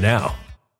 now.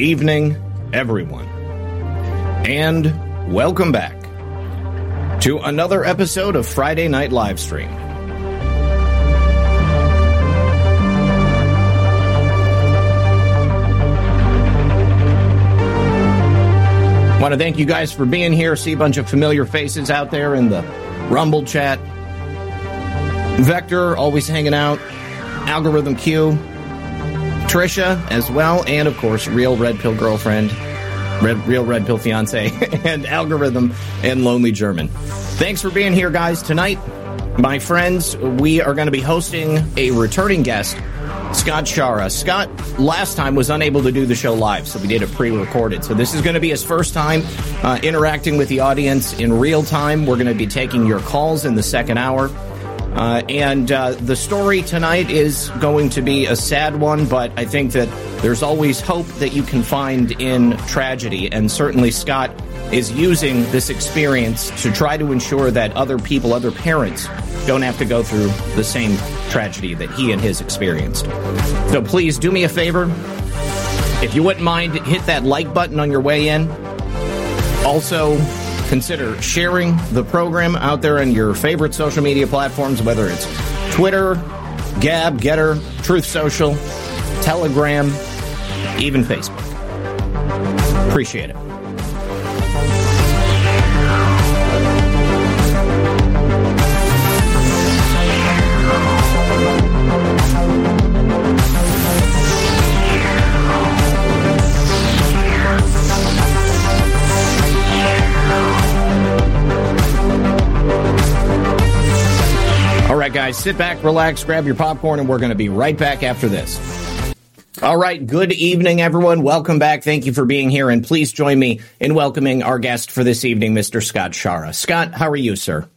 Evening, everyone, and welcome back to another episode of Friday Night Livestream. Want to thank you guys for being here. See a bunch of familiar faces out there in the Rumble chat. Vector always hanging out. Algorithm Q. Trisha as well, and of course, Real Red Pill Girlfriend, Red, Real Red Pill Fiance, and Algorithm and Lonely German. Thanks for being here, guys. Tonight, my friends, we are going to be hosting a returning guest, Scott Schara. Scott last time was unable to do the show live, so we did it pre-recorded. So this is going to be his first time uh, interacting with the audience in real time. We're going to be taking your calls in the second hour. Uh, and uh, the story tonight is going to be a sad one, but I think that there's always hope that you can find in tragedy. And certainly Scott is using this experience to try to ensure that other people, other parents, don't have to go through the same tragedy that he and his experienced. So please do me a favor. If you wouldn't mind, hit that like button on your way in. Also, consider sharing the program out there on your favorite social media platforms, whether it's Twitter, Gab, Gettr, Truth Social, Telegram, even Facebook. Appreciate it. Guys, sit back, relax, grab your popcorn, and we're going to be right back after this. All right, good evening, everyone. Welcome back. Thank you for being here, and please join me in welcoming our guest for this evening, Mr. Scott Schara. Scott, how are you, sir?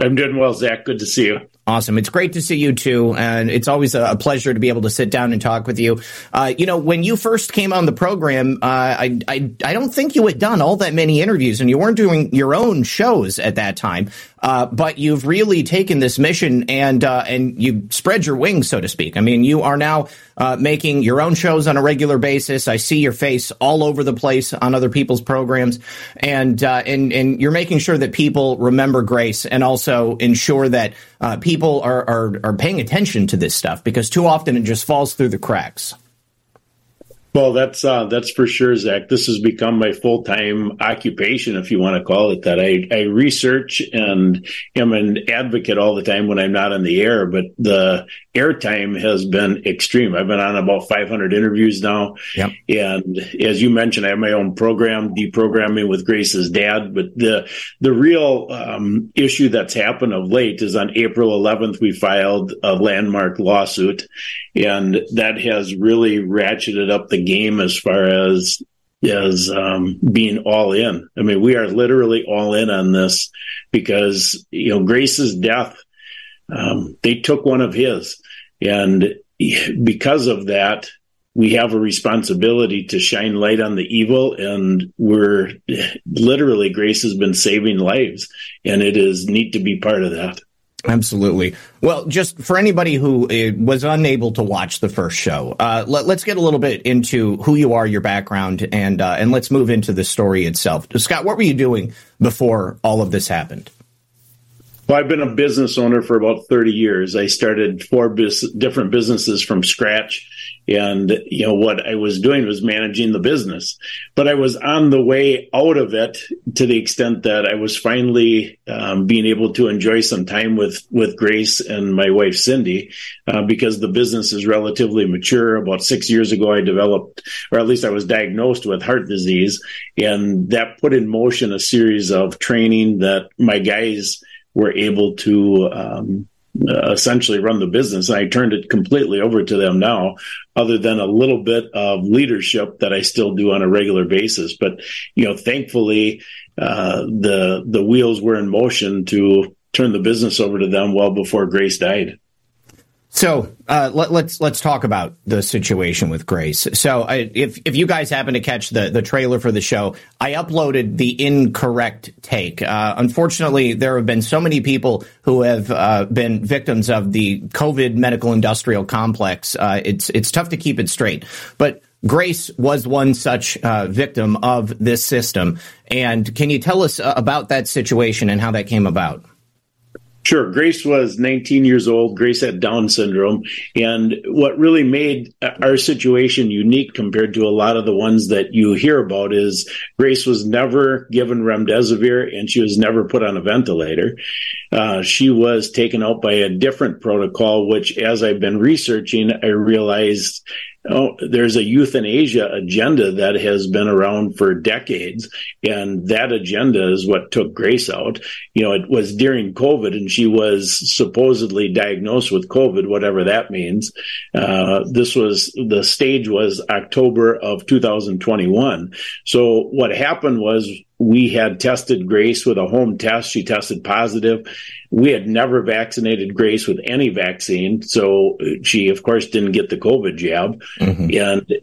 I'm doing well, Zak. Good to see you. Awesome. It's great to see you too. And it's always a, pleasure to be able to sit down and talk with you. Uh, you know, when you first came on the program, uh, I, I, I don't think you had done all that many interviews and you weren't doing your own shows at that time. Uh, but you've really taken this mission and, uh, and you spread your wings, so to speak. I mean, you are now, uh, making your own shows on a regular basis. I see your face all over the place on other people's programs and, uh, and, and you're making sure that people remember grace and also ensure that, people people are, are, are paying attention to this stuff because too often it just falls through the cracks. Well, that's uh, that's for sure, Zak. This has become my full time occupation, if you want to call it that. I, I research and am an advocate all the time when I'm not on the air, but the airtime has been extreme. I've been on about 500 interviews now, yep. and as you mentioned, I have my own program, deprogramming with Grace's dad. But the the real um, issue that's happened of late is on April 11th we filed a landmark lawsuit, and that has really ratcheted up the game as far as as um, being all in. I mean, we are literally all in on this because you know Grace's death. Um, they took one of his, and because of that, we have a responsibility to shine light on the evil. And we're literally Grace has been saving lives, and it is neat to be part of that. Absolutely. Well, just for anybody who uh, was unable to watch the first show, uh, let, us get a little bit into who you are, your background, and uh, and let's move into the story itself. Scott, what were you doing before all of this happened? Well, I've been a business owner for about 30 years. I started four bis- different businesses from scratch. And, you know, what I was doing was managing the business, but I was on the way out of it to the extent that I was finally um, being able to enjoy some time with, with Grace and my wife, Cindy, uh, because the business is relatively mature. About six years ago, I developed, or at least I was diagnosed with heart disease and that put in motion a series of training that my guys were able to um, essentially run the business. I turned it completely over to them now, other than a little bit of leadership that I still do on a regular basis. But you know, thankfully, uh, the the wheels were in motion to turn the business over to them well before Grace died. So uh, let, us let's, let's talk about the situation with Grace. So I, if if you guys happen to catch the the trailer for the show, I uploaded the incorrect take. Uh, unfortunately, there have been so many people who have uh, been victims of the COVID medical industrial complex. Uh, it's it's tough to keep it straight, but. Grace was one such uh, victim of this system. And can you tell us uh, about that situation and how that came about? Sure. Grace was 19 years old. Grace had Down syndrome. And what really made our situation unique compared to a lot of the ones that you hear about is Grace was never given remdesivir and she was never put on a ventilator. Uh, she was taken out by a different protocol, which as I've been researching, I realized Oh, there's a euthanasia agenda that has been around for decades, and that agenda is what took Grace out. You know, it was during COVID, and she was supposedly diagnosed with COVID, whatever that means. Uh, this was the stage was October of 2021. So what happened was we had tested Grace with a home test. She tested positive. We had never vaccinated Grace with any vaccine. So she, of course, didn't get the COVID jab. Mm-hmm. And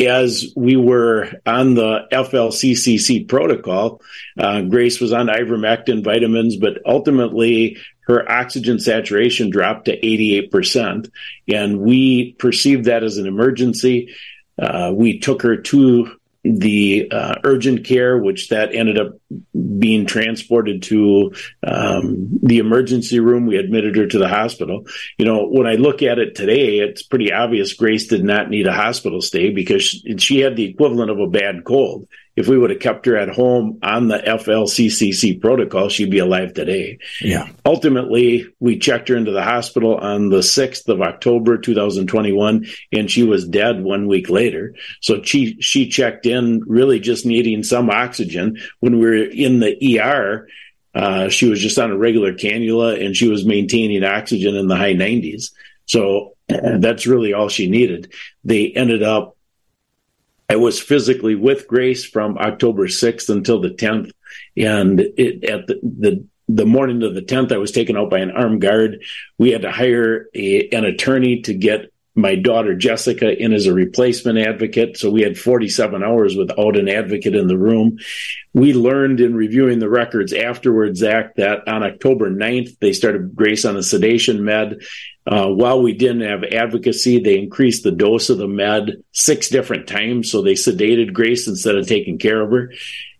as we were on the FLCCC protocol, uh, Grace was on ivermectin vitamins, but ultimately her oxygen saturation dropped to 88%. And we perceived that as an emergency. Uh, we took her to the uh, urgent care, which that ended up being transported to um, the emergency room. We admitted her to the hospital. You know, when I look at it today, it's pretty obvious Grace did not need a hospital stay because she, she had the equivalent of a bad cold if we would have kept her at home on the FLCCC protocol, she'd be alive today. Yeah. Ultimately, we checked her into the hospital on the 6th of October, 2021, and she was dead one week later. So she, she checked in really just needing some oxygen. When we were in the ER, uh, she was just on a regular cannula and she was maintaining oxygen in the high 90s. So that's really all she needed. They ended up I was physically with Grace from October 6th until the 10th. And it, at the, the, the morning of the 10th, I was taken out by an armed guard. We had to hire a, an attorney to get my daughter Jessica in as a replacement advocate. So we had 47 hours without an advocate in the room. We learned in reviewing the records afterwards, Zak, that on October 9th, they started Grace on a sedation med. Uh, while we didn't have advocacy, they increased the dose of the med six different times. So they sedated Grace instead of taking care of her.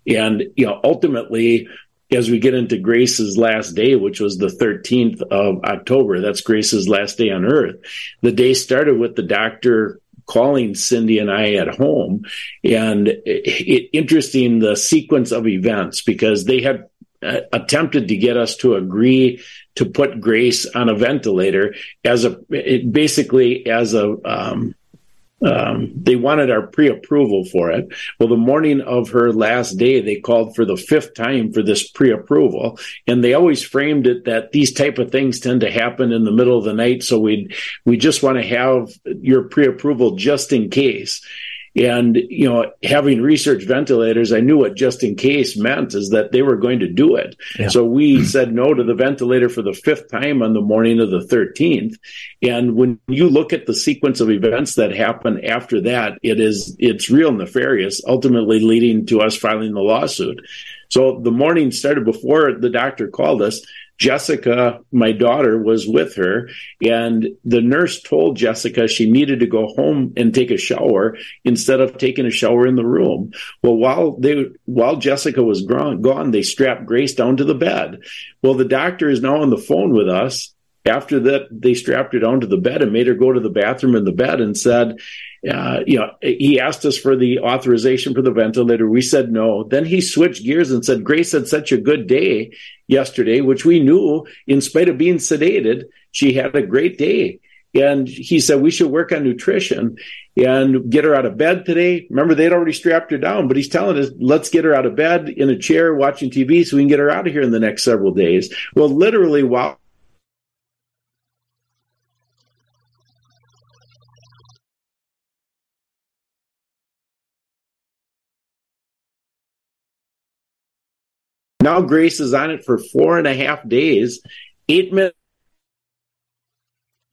And, you know, ultimately, as we get into Grace's last day, which was the 13th of October, that's Grace's last day on earth. The day started with the doctor calling Cindy and I at home and it, it interesting the sequence of events because they had uh, attempted to get us to agree to put Grace on a ventilator as a basically as a um, um, they wanted our pre-approval for it. Well, the morning of her last day, they called for the fifth time for this pre-approval, and they always framed it that these type of things tend to happen in the middle of the night. So we we just want to have your pre-approval just in case. And, you know, having research ventilators, I knew what just in case meant is that they were going to do it. Yeah. So we said no to the ventilator for the fifth time on the morning of the 13th. And when you look at the sequence of events that happen after that, it is, it's real nefarious, ultimately leading to us filing the lawsuit. So the morning started before the doctor called us. Jessica, my daughter, was with her, and the nurse told Jessica she needed to go home and take a shower instead of taking a shower in the room. Well, while they while Jessica was gone, they strapped Grace down to the bed. Well, the doctor is now on the phone with us. After that, they strapped her down to the bed and made her go to the bathroom in the bed and said, uh, you know, he asked us for the authorization for the ventilator. We said no. Then he switched gears and said, Grace had such a good day yesterday, which we knew in spite of being sedated, she had a great day. And he said, we should work on nutrition and get her out of bed today. Remember, they'd already strapped her down, but he's telling us, let's get her out of bed in a chair watching TV so we can get her out of here in the next several days. Well, literally, while Now Grace is on it for four and a half days, eight minutes.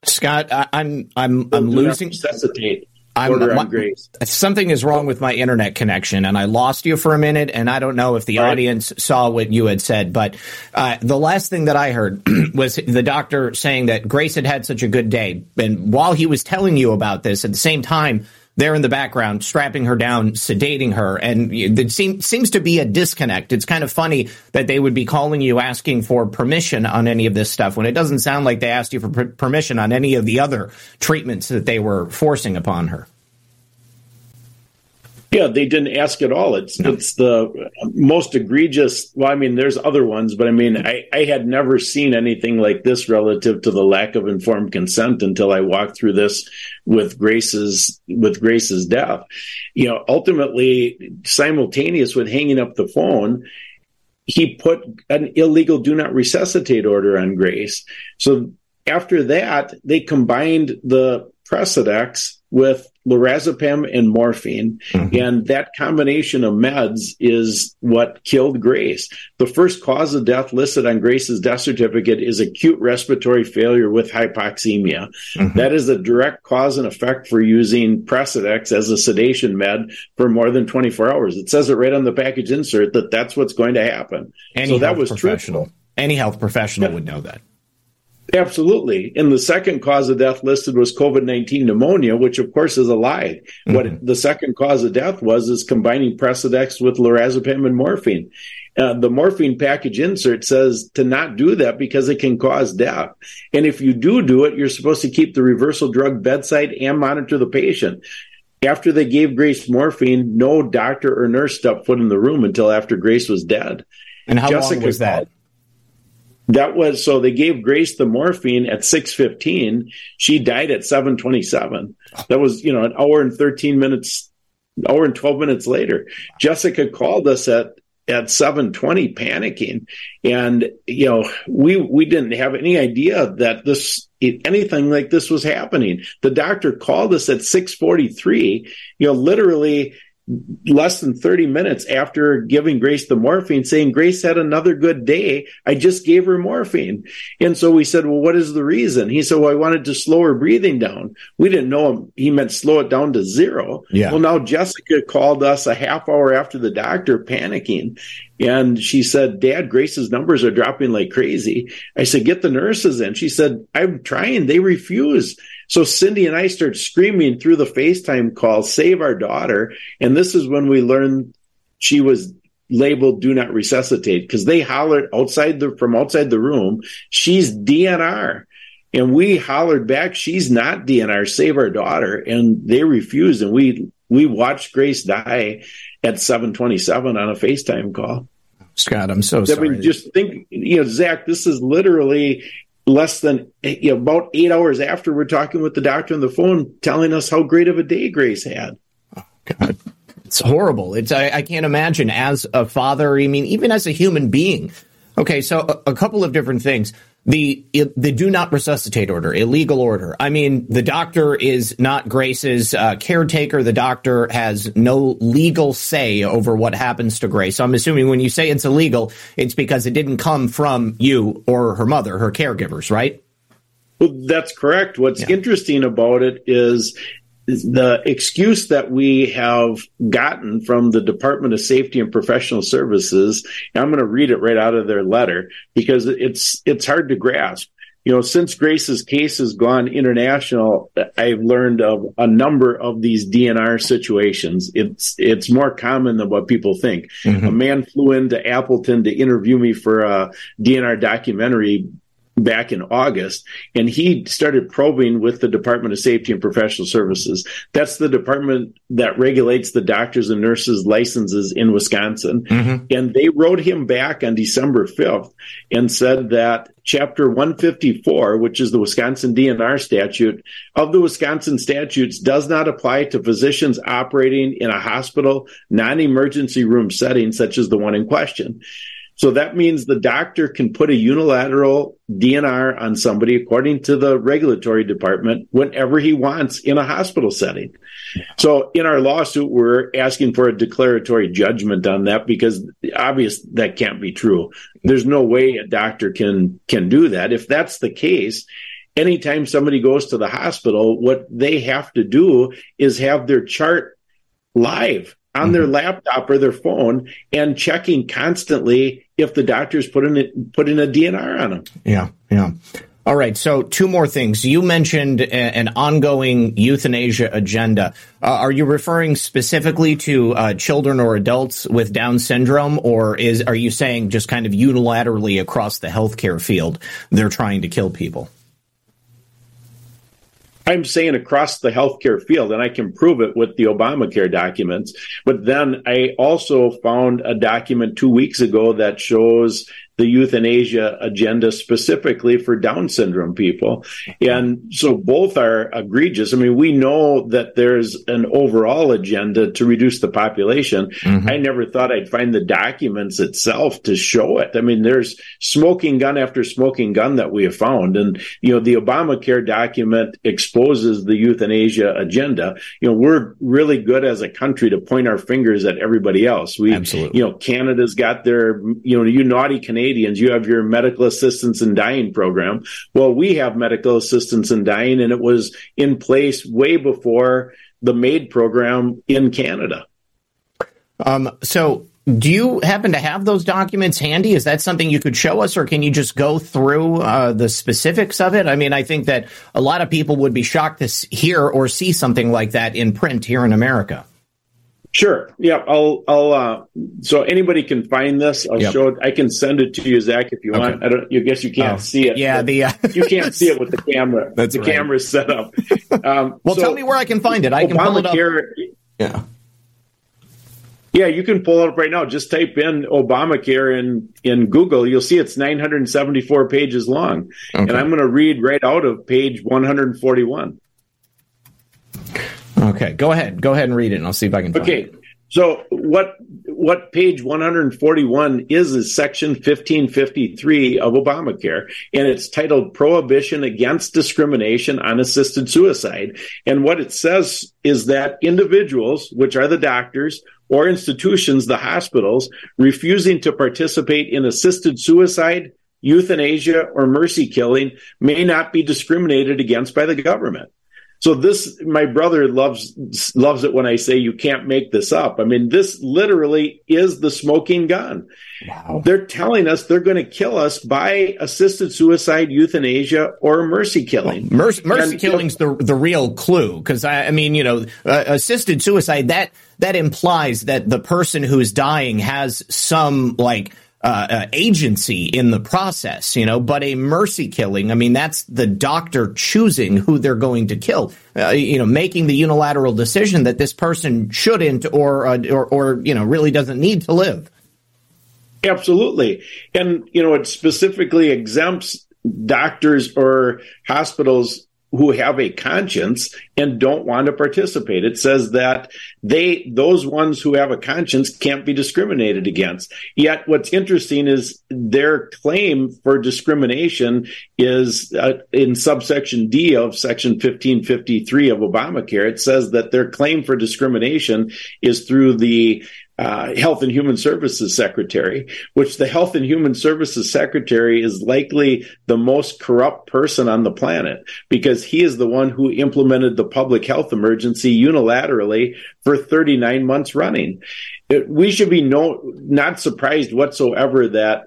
Scott, I, am I'm I'm losing. Necessitate. I'm, my, something is wrong with my internet connection, and I lost you for a minute, and I don't know if the right. audience saw what you had said, but uh, the last thing that I heard was the doctor saying that Grace had had such a good day, and while he was telling you about this, at the same time, there in the background, strapping her down, sedating her. And it seem, seems to be a disconnect. It's kind of funny that they would be calling you asking for permission on any of this stuff when it doesn't sound like they asked you for per- permission on any of the other treatments that they were forcing upon her. Yeah, they didn't ask at all. It's no. it's the most egregious. Well, I mean, there's other ones, but I mean, I, I had never seen anything like this relative to the lack of informed consent until I walked through this with Grace's with Grace's death. You know, ultimately, simultaneous with hanging up the phone, he put an illegal do not resuscitate order on Grace. So after that, they combined the Precedex with lorazepam and morphine. Mm-hmm. And that combination of meds is what killed Grace. The first cause of death listed on Grace's death certificate is acute respiratory failure with hypoxemia. Mm-hmm. That is a direct cause and effect for using Precedex as a sedation med for more than 24 hours. It says it right on the package insert that that's what's going to happen. Any so that was professional. Truthful. Any health professional yeah. would know that. Absolutely. And the second cause of death listed was COVID 19 pneumonia, which of course is a lie. Mm-hmm. What the second cause of death was is combining Precedex with lorazepam and morphine. Uh, the morphine package insert says to not do that because it can cause death. And if you do do it, you're supposed to keep the reversal drug bedside and monitor the patient. After they gave Grace morphine, no doctor or nurse stepped foot in the room until after Grace was dead. And how Jessica long was that? That was so they gave Grace the morphine at 6:15. She died at 7:27. That was, you know, an hour and 13 minutes hour and 12 minutes later. Jessica called us at at 7:20 panicking and you know, we we didn't have any idea that this anything like this was happening. The doctor called us at 6:43, you know, literally less than 30 minutes after giving Grace the morphine, saying, Grace had another good day. I just gave her morphine. And so we said, Well, what is the reason? He said, Well, I wanted to slow her breathing down. We didn't know him. he meant slow it down to zero. Yeah. Well, now Jessica called us a half hour after the doctor panicking. And she said, Dad, Grace's numbers are dropping like crazy. I said, Get the nurses in. She said, I'm trying. They refuse. So Cindy and I start screaming through the FaceTime call, save our daughter. And this is when we learned she was labeled do not resuscitate because they hollered outside the from outside the room, she's DNR. And we hollered back, she's not DNR, save our daughter. And they refused. And we we watched Grace die at 727 on a FaceTime call. Scott, I'm so sorry. I mean, just think, you know, Zak, this is literally less than you know, about eight hours after we're talking with the doctor on the phone, telling us how great of a day Grace had. God. It's horrible. It's I, I, can't imagine as a father. I mean, even as a human being. Okay, so a, a couple of different things the the do not resuscitate order, illegal order. I mean, the doctor is not Grace's uh, caretaker. The doctor has no legal say over what happens to Grace. So I'm assuming when you say it's illegal, it's because it didn't come from you or her mother, her caregivers, right? Well, that's correct. What's yeah. interesting about it is the excuse that we have gotten from the Department of Safety and Professional Services, and I'm going to read it right out of their letter because it's it's hard to grasp. You know, since Grace's case has gone international, I've learned of a number of these DNR situations. It's it's more common than what people think. Mm-hmm. A man flew into Appleton to interview me for a DNR documentary back in August, and he started probing with the Department of Safety and Professional Services. That's the department that regulates the doctors and nurses' licenses in Wisconsin. Mm-hmm. And they wrote him back on December 5th and said that Chapter 154, which is the Wisconsin DNR statute, of the Wisconsin statutes does not apply to physicians operating in a hospital non emergency room setting, such as the one in question. So that means the doctor can put a unilateral DNR on somebody according to the regulatory department whenever he wants in a hospital setting. So in our lawsuit, we're asking for a declaratory judgment on that because obvious that can't be true. There's no way a doctor can, can do that. If that's the case, anytime somebody goes to the hospital, what they have to do is have their chart live on mm-hmm. their laptop or their phone and checking constantly if the doctor's putting it putting a DNR on them. Yeah, yeah. All right. So, two more things. You mentioned a, an ongoing euthanasia agenda. Uh, are you referring specifically to uh, children or adults with Down syndrome, or is are you saying just kind of unilaterally across the healthcare field they're trying to kill people? I'm saying across the healthcare field, and I can prove it with the Obamacare documents. But then I also found a document two weeks ago that shows the euthanasia agenda specifically for Down syndrome people. And so both are egregious. I mean, we know that there's an overall agenda to reduce the population. Mm-hmm. I never thought I'd find the documents itself to show it. I mean, there's smoking gun after smoking gun that we have found. And, you know, the Obamacare document exposes the euthanasia agenda. You know, we're really good as a country to point our fingers at everybody else. We, Absolutely. you know, Canada's got their, you know, you naughty Canadians Canadians, you have your medical assistance in dying program. Well, we have medical assistance in dying, and it was in place way before the MAID program in Canada. Um, so, do you happen to have those documents handy? Is that something you could show us, or can you just go through uh, the specifics of it? I mean, I think that a lot of people would be shocked to hear or see something like that in print here in America. Sure. Yeah. I'll. I'll. Uh, so anybody can find this. I'll yep. show it. I can send it to you, Zak, if you okay. want. I don't. You guess you can't oh, see it. Yeah. The uh, you can't see it with the camera. That's the right. camera's set up. Um, well, so tell me where I can find it. I can pull it up. Yeah. Yeah, you can pull it up right now. Just type in Obamacare in, in Google. You'll see it's 974 pages long. Okay. And I'm going to read right out of page 141. Okay, go ahead. Go ahead and read it, and I'll see if I can. okay, it. so what what page 141 is is section 1553 of Obamacare, and it's titled "Prohibition Against Discrimination on Assisted Suicide." And what it says is that individuals, which are the doctors or institutions, the hospitals, refusing to participate in assisted suicide, euthanasia, or mercy killing may not be discriminated against by the government. So this, my brother loves loves it when I say you can't make this up. I mean, this literally is the smoking gun. Wow. They're telling us they're going to kill us by assisted suicide, euthanasia, or mercy killing. Well, mercy, mercy killing's the the real clue because I, I, mean, you know, uh, assisted suicide that that implies that the person who's dying has some like uh, uh, agency in the process, you know, but a mercy killing, I mean, that's the doctor choosing who they're going to kill, uh, you know, making the unilateral decision that this person shouldn't or, uh, or, or, you know, really doesn't need to live. Absolutely. And, you know, it specifically exempts doctors or hospitals who have a conscience and don't want to participate. It says that they, those ones who have a conscience can't be discriminated against. Yet what's interesting is their claim for discrimination is uh, in subsection D of section 1553 of Obamacare. It says that their claim for discrimination is through the uh, Health and Human Services Secretary, which the Health and Human Services Secretary is likely the most corrupt person on the planet because he is the one who implemented the public health emergency unilaterally for 39 months running. It, we should be no, not surprised whatsoever that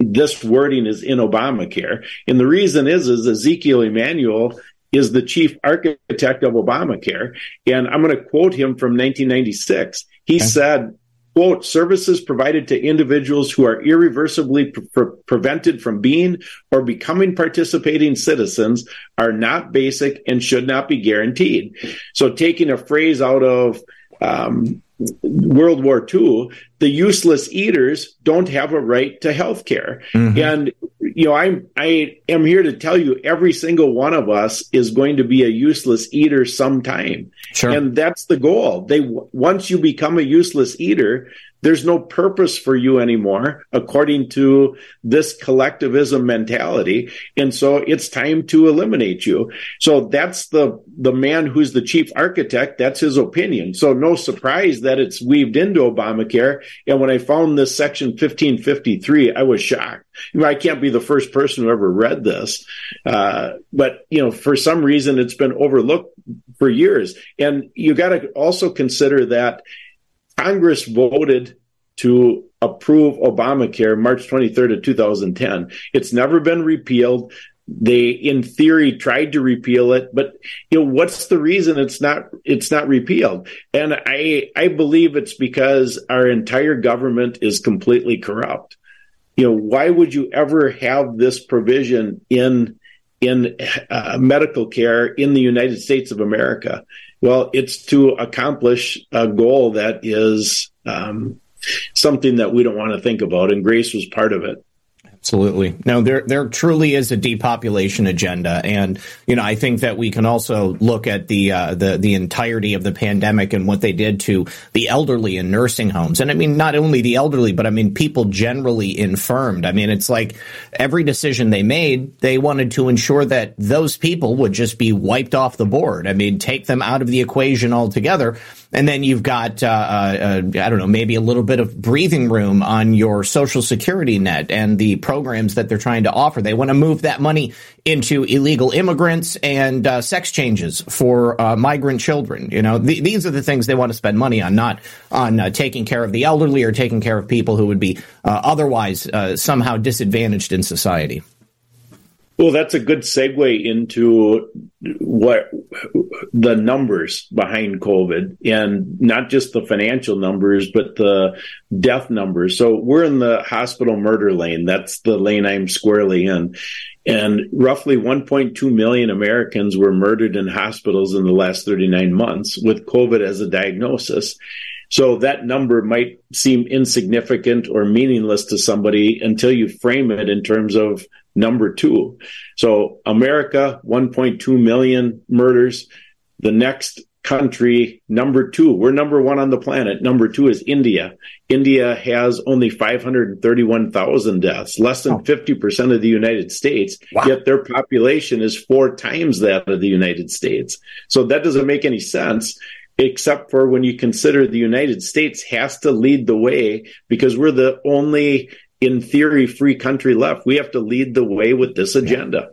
this wording is in Obamacare. And the reason is, is Ezekiel Emanuel is the chief architect of Obamacare. And I'm going to quote him from 1996. He okay. said, quote, services provided to individuals who are irreversibly pre- pre- prevented from being or becoming participating citizens are not basic and should not be guaranteed. So taking a phrase out of um, World War II, the useless eaters don't have a right to health care. Mm-hmm. And, you know, I'm, I am here to tell you every single one of us is going to be a useless eater sometime. Sure. And that's the goal. They, once you become a useless eater, there's no purpose for you anymore, according to this collectivism mentality. And so it's time to eliminate you. So that's the, the man who's the chief architect. That's his opinion. So no surprise that it's weaved into Obamacare. And when I found this section 1553, I was shocked. I can't be the first person who ever read this. Uh, but, you know, for some reason it's been overlooked for years. And you got to also consider that Congress voted to approve Obamacare March 23rd of 2010. It's never been repealed. They, in theory, tried to repeal it, but you know what's the reason it's not it's not repealed? And I I believe it's because our entire government is completely corrupt. You know why would you ever have this provision in in uh, medical care in the United States of America? Well, it's to accomplish a goal that is um, something that we don't want to think about, and grace was part of it. Absolutely. No, there there truly is a depopulation agenda, and you know I think that we can also look at the uh, the the entirety of the pandemic and what they did to the elderly in nursing homes, and I mean not only the elderly, but I mean people generally infirmed. I mean it's like every decision they made, they wanted to ensure that those people would just be wiped off the board. I mean, take them out of the equation altogether. And then you've got, uh, uh, I don't know, maybe a little bit of breathing room on your social security net and the programs that they're trying to offer. They want to move that money into illegal immigrants and uh, sex changes for uh, migrant children. You know, th- these are the things they want to spend money on, not on uh, taking care of the elderly or taking care of people who would be uh, otherwise somehow disadvantaged in society. Well, that's a good segue into what the numbers behind COVID and not just the financial numbers, but the death numbers. So we're in the hospital murder lane. That's the lane I'm squarely in. And roughly 1.2 million Americans were murdered in hospitals in the last 39 months with COVID as a diagnosis. So that number might seem insignificant or meaningless to somebody until you frame it in terms of number two. So America, 1.2 million murders. The next country, number two, we're number one on the planet. Number two is India. India has only 531,000 deaths, less than 50% of the United States, wow. yet their population is four times that of the United States. So that doesn't make any sense except for when you consider the United States has to lead the way because we're the only in theory, free country left. We have to lead the way with this agenda.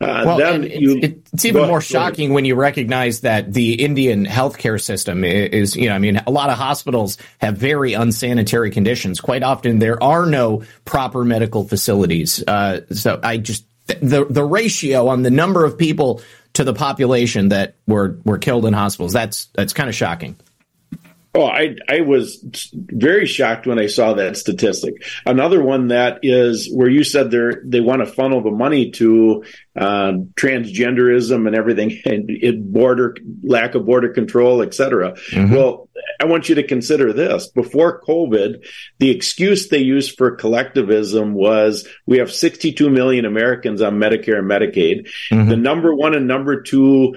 Uh, well, then you, it's even more shocking when you recognize that the Indian healthcare system is, you know, I mean, a lot of hospitals have very unsanitary conditions. Quite often, there are no proper medical facilities. Uh, so I just the the ratio on the number of people to the population that were were killed in hospitals that's that's kind of shocking. Oh, I I was very shocked when I saw that statistic. Another one that is where you said they they want to funnel the money to uh, transgenderism and everything, and it border lack of border control, etc. Mm-hmm. Well, I want you to consider this. Before COVID, the excuse they used for collectivism was we have 62 million Americans on Medicare and Medicaid. Mm-hmm. The number one and number two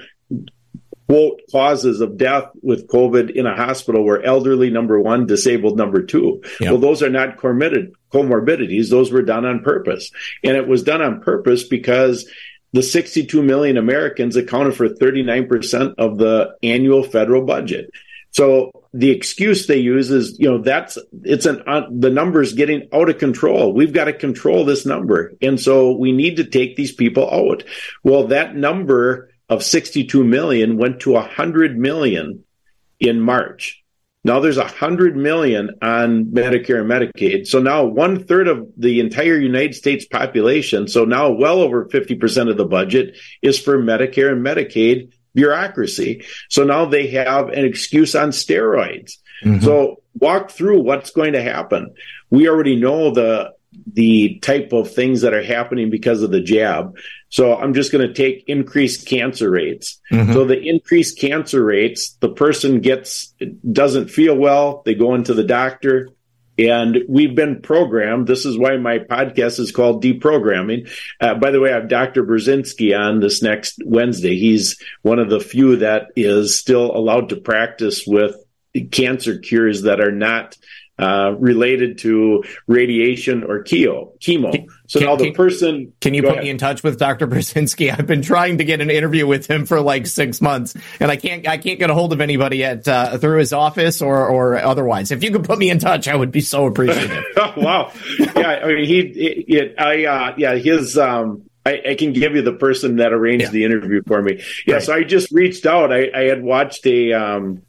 quote causes of death with COVID in a hospital were elderly number one, disabled number two. Yep. Well, those are not comorbid- comorbidities. Those were done on purpose. And it was done on purpose because the 62 million Americans accounted for 39% of the annual federal budget. So the excuse they use is, you know, that's it's an uh, the numbers getting out of control. We've got to control this number, and so we need to take these people out. Well, that number of 62 million went to 100 million in March. Now there's 100 million on Medicare and Medicaid. So now one third of the entire United States population, so now well over 50% of the budget is for Medicare and Medicaid bureaucracy. So now they have an excuse on steroids. Mm-hmm. So walk through what's going to happen. We already know the the type of things that are happening because of the jab. So I'm just going to take increased cancer rates. Mm-hmm. So the increased cancer rates, the person gets doesn't feel well, they go into the doctor, and we've been programmed. This is why my podcast is called Deprogramming. Uh, by the way, I have Dr. Burzynski on this next Wednesday. He's one of the few that is still allowed to practice with cancer cures that are not uh, related to radiation or chemo. Chemo. So can, now the person. Can you put ahead. me in touch with Dr. Burzynski? I've been trying to get an interview with him for like six months, and I can't. I can't get a hold of anybody at uh, through his office or or otherwise. If you could put me in touch, I would be so appreciative. oh, wow. Yeah. I mean, he. It, I. Uh, yeah. His. Um, I, I, can give you the person that arranged yeah. the interview for me. Yeah, right. so I just reached out. I, I had watched a um,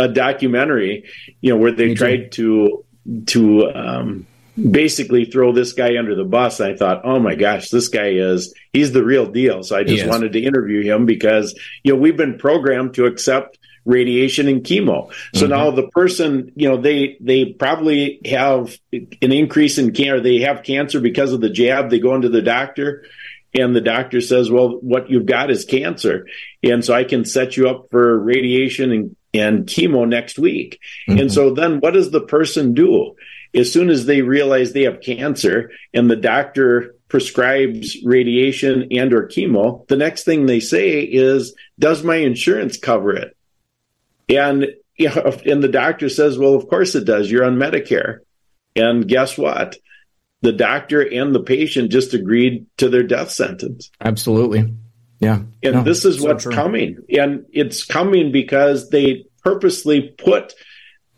a documentary, you know, where they tried to to um, basically throw this guy under the bus. I thought, oh my gosh, this guy is he's the real deal. So I just wanted to interview him because you know we've been programmed to accept radiation and chemo. So mm-hmm. now the person, you know, they they probably have an increase in cancer. They have cancer because of the jab. They go into the doctor and the doctor says, "Well, what you've got is cancer." And so I can set you up for radiation and and chemo next week. Mm-hmm. And so then what does the person do? As soon as they realize they have cancer and the doctor prescribes radiation and or chemo, the next thing they say is, does my insurance cover it? And you know, and the doctor says, well, of course it does. You're on Medicare. And guess what? The doctor and the patient just agreed to their death sentence. Absolutely. Yeah. And no, this is what's coming. And it's coming because they purposely put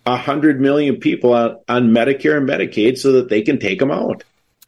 a hundred million people on, on Medicare and Medicaid so that they can take them out.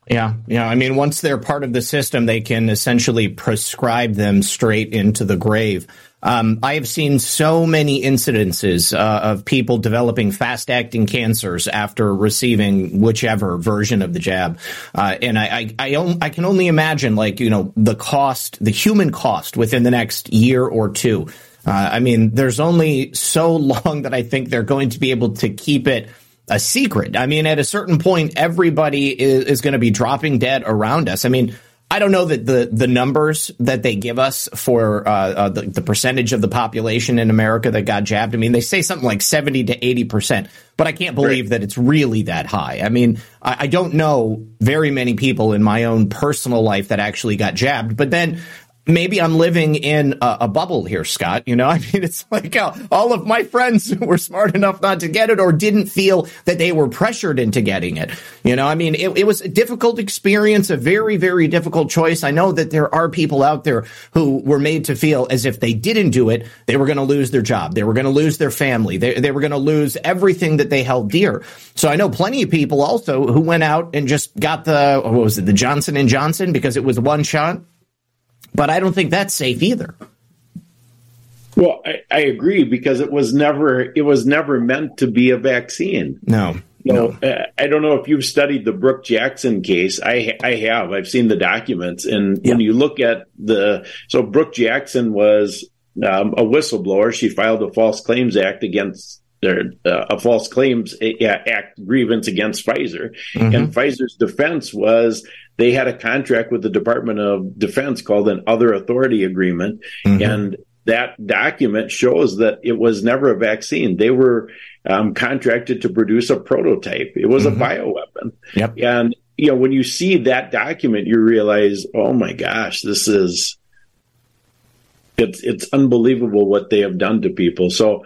Yeah, yeah. I mean, once they're part of the system, they can essentially prescribe them straight into the grave. Um, I have seen so many incidences uh, of people developing fast acting cancers after receiving whichever version of the jab. Uh, and I, I, I, I, can only imagine, like, you know, the cost, the human cost within the next year or two. Uh, I mean, there's only so long that I think they're going to be able to keep it a secret. I mean, at a certain point, everybody is, is going to be dropping dead around us. I mean, I don't know that the the numbers that they give us for uh, uh, the, the, percentage of the population in America that got jabbed. I mean, they say something like seventy to eighty percent, but I can't believe that it's really that high. I mean, I, I, don't know very many people in my own personal life that actually got jabbed. But then maybe I'm living in a, a, bubble here, Scott. You know, I mean, it's like uh, all of my friends were smart enough not to get it or didn't feel that they were pressured into getting it. You know, I mean, it, it was a difficult experience, a very, very difficult choice. I know that there are people out there who were made to feel as if they didn't do it, they were going to lose their job. They were going to lose their family. They, they were going to lose everything that they held dear. So I know plenty of people also who went out and just got the, what was it, the Johnson and Johnson because it was one shot but I don't think that's safe either. Well, I, I, agree because it was never it was never meant to be a vaccine. No. You no. know, uh, I don't know if you've studied the Brook Jackson case. I I have. I've seen the documents, and yeah. when you look at the so Brook Jackson was um, a whistleblower. She filed a False Claims Act against uh, a False Claims Act grievance against Pfizer, mm-hmm. and Pfizer's defense was they had a contract with the Department of Defense called an Other Authority Agreement, mm-hmm. and that document shows that it was never a vaccine. They were um, contracted to produce a prototype. It was mm-hmm. a bioweapon. Yep. And you know, when you see that document, you realize, oh my gosh, this is it's it's unbelievable what they have done to people. So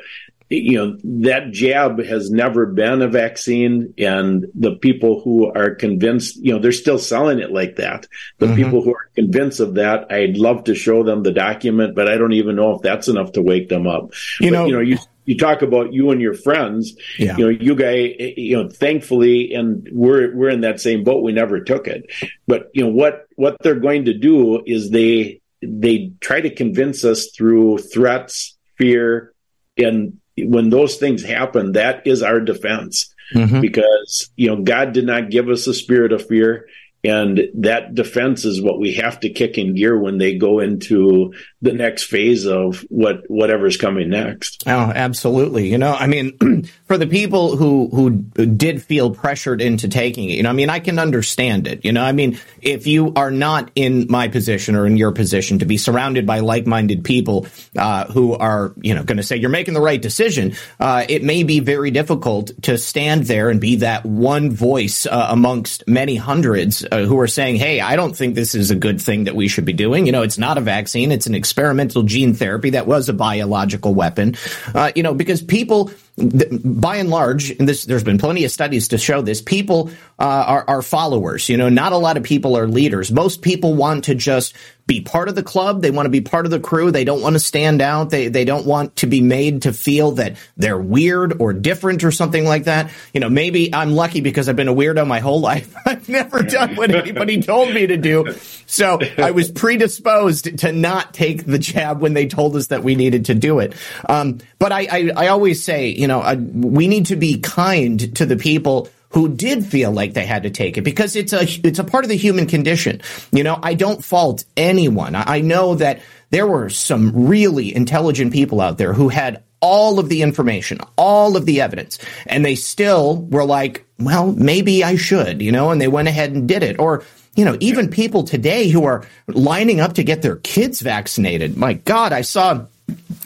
you know that jab has never been a vaccine and the people who are convinced you know they're still selling it like that the mm-hmm. people who are convinced of that i'd love to show them the document but i don't even know if that's enough to wake them up you but, know you know you you talk about you and your friends. Yeah. You know, you guys, you know, thankfully, and we're we're in that same boat. We never took it, but you know what what they're going to do is they they try to convince us through threats, fear, and when those things happen, that is our defense. Mhm. Because you know God did not give us a spirit of fear, and that defense is what we have to kick in gear when they go into the next phase of what whatever's coming next. Oh, absolutely. You know, I mean, for the people who who did feel pressured into taking it, you know, I mean, I can understand it. You know, I mean, if you are not in my position or in your position to be surrounded by like-minded people uh, who are, you know, going to say you're making the right decision, uh, it may be very difficult to stand there and be that one voice uh, amongst many hundreds uh, who are saying, "Hey, I don't think this is a good thing that we should be doing." You know, it's not a vaccine; it's an experimental gene therapy that was a biological weapon. Uh, you know, because people by and large, and this, there's been plenty of studies to show this, people uh, are, are followers. You know, not a lot of people are leaders. Most people want to just be part of the club. They want to be part of the crew. They don't want to stand out. They they don't want to be made to feel that they're weird or different or something like that. You know, maybe I'm lucky because I've been a weirdo my whole life. I've never done what anybody told me to do. So I was predisposed to not take the jab when they told us that we needed to do it. Um, but I, I, I always say, you know, uh, we need to be kind to the people who did feel like they had to take it because it's a it's a part of the human condition. You know, I don't fault anyone. I, know that there were some really intelligent people out there who had all of the information, all of the evidence, and they still were like, well, maybe I should, you know, and they went ahead and did it. Or you know, even people today who are lining up to get their kids vaccinated. My God, I saw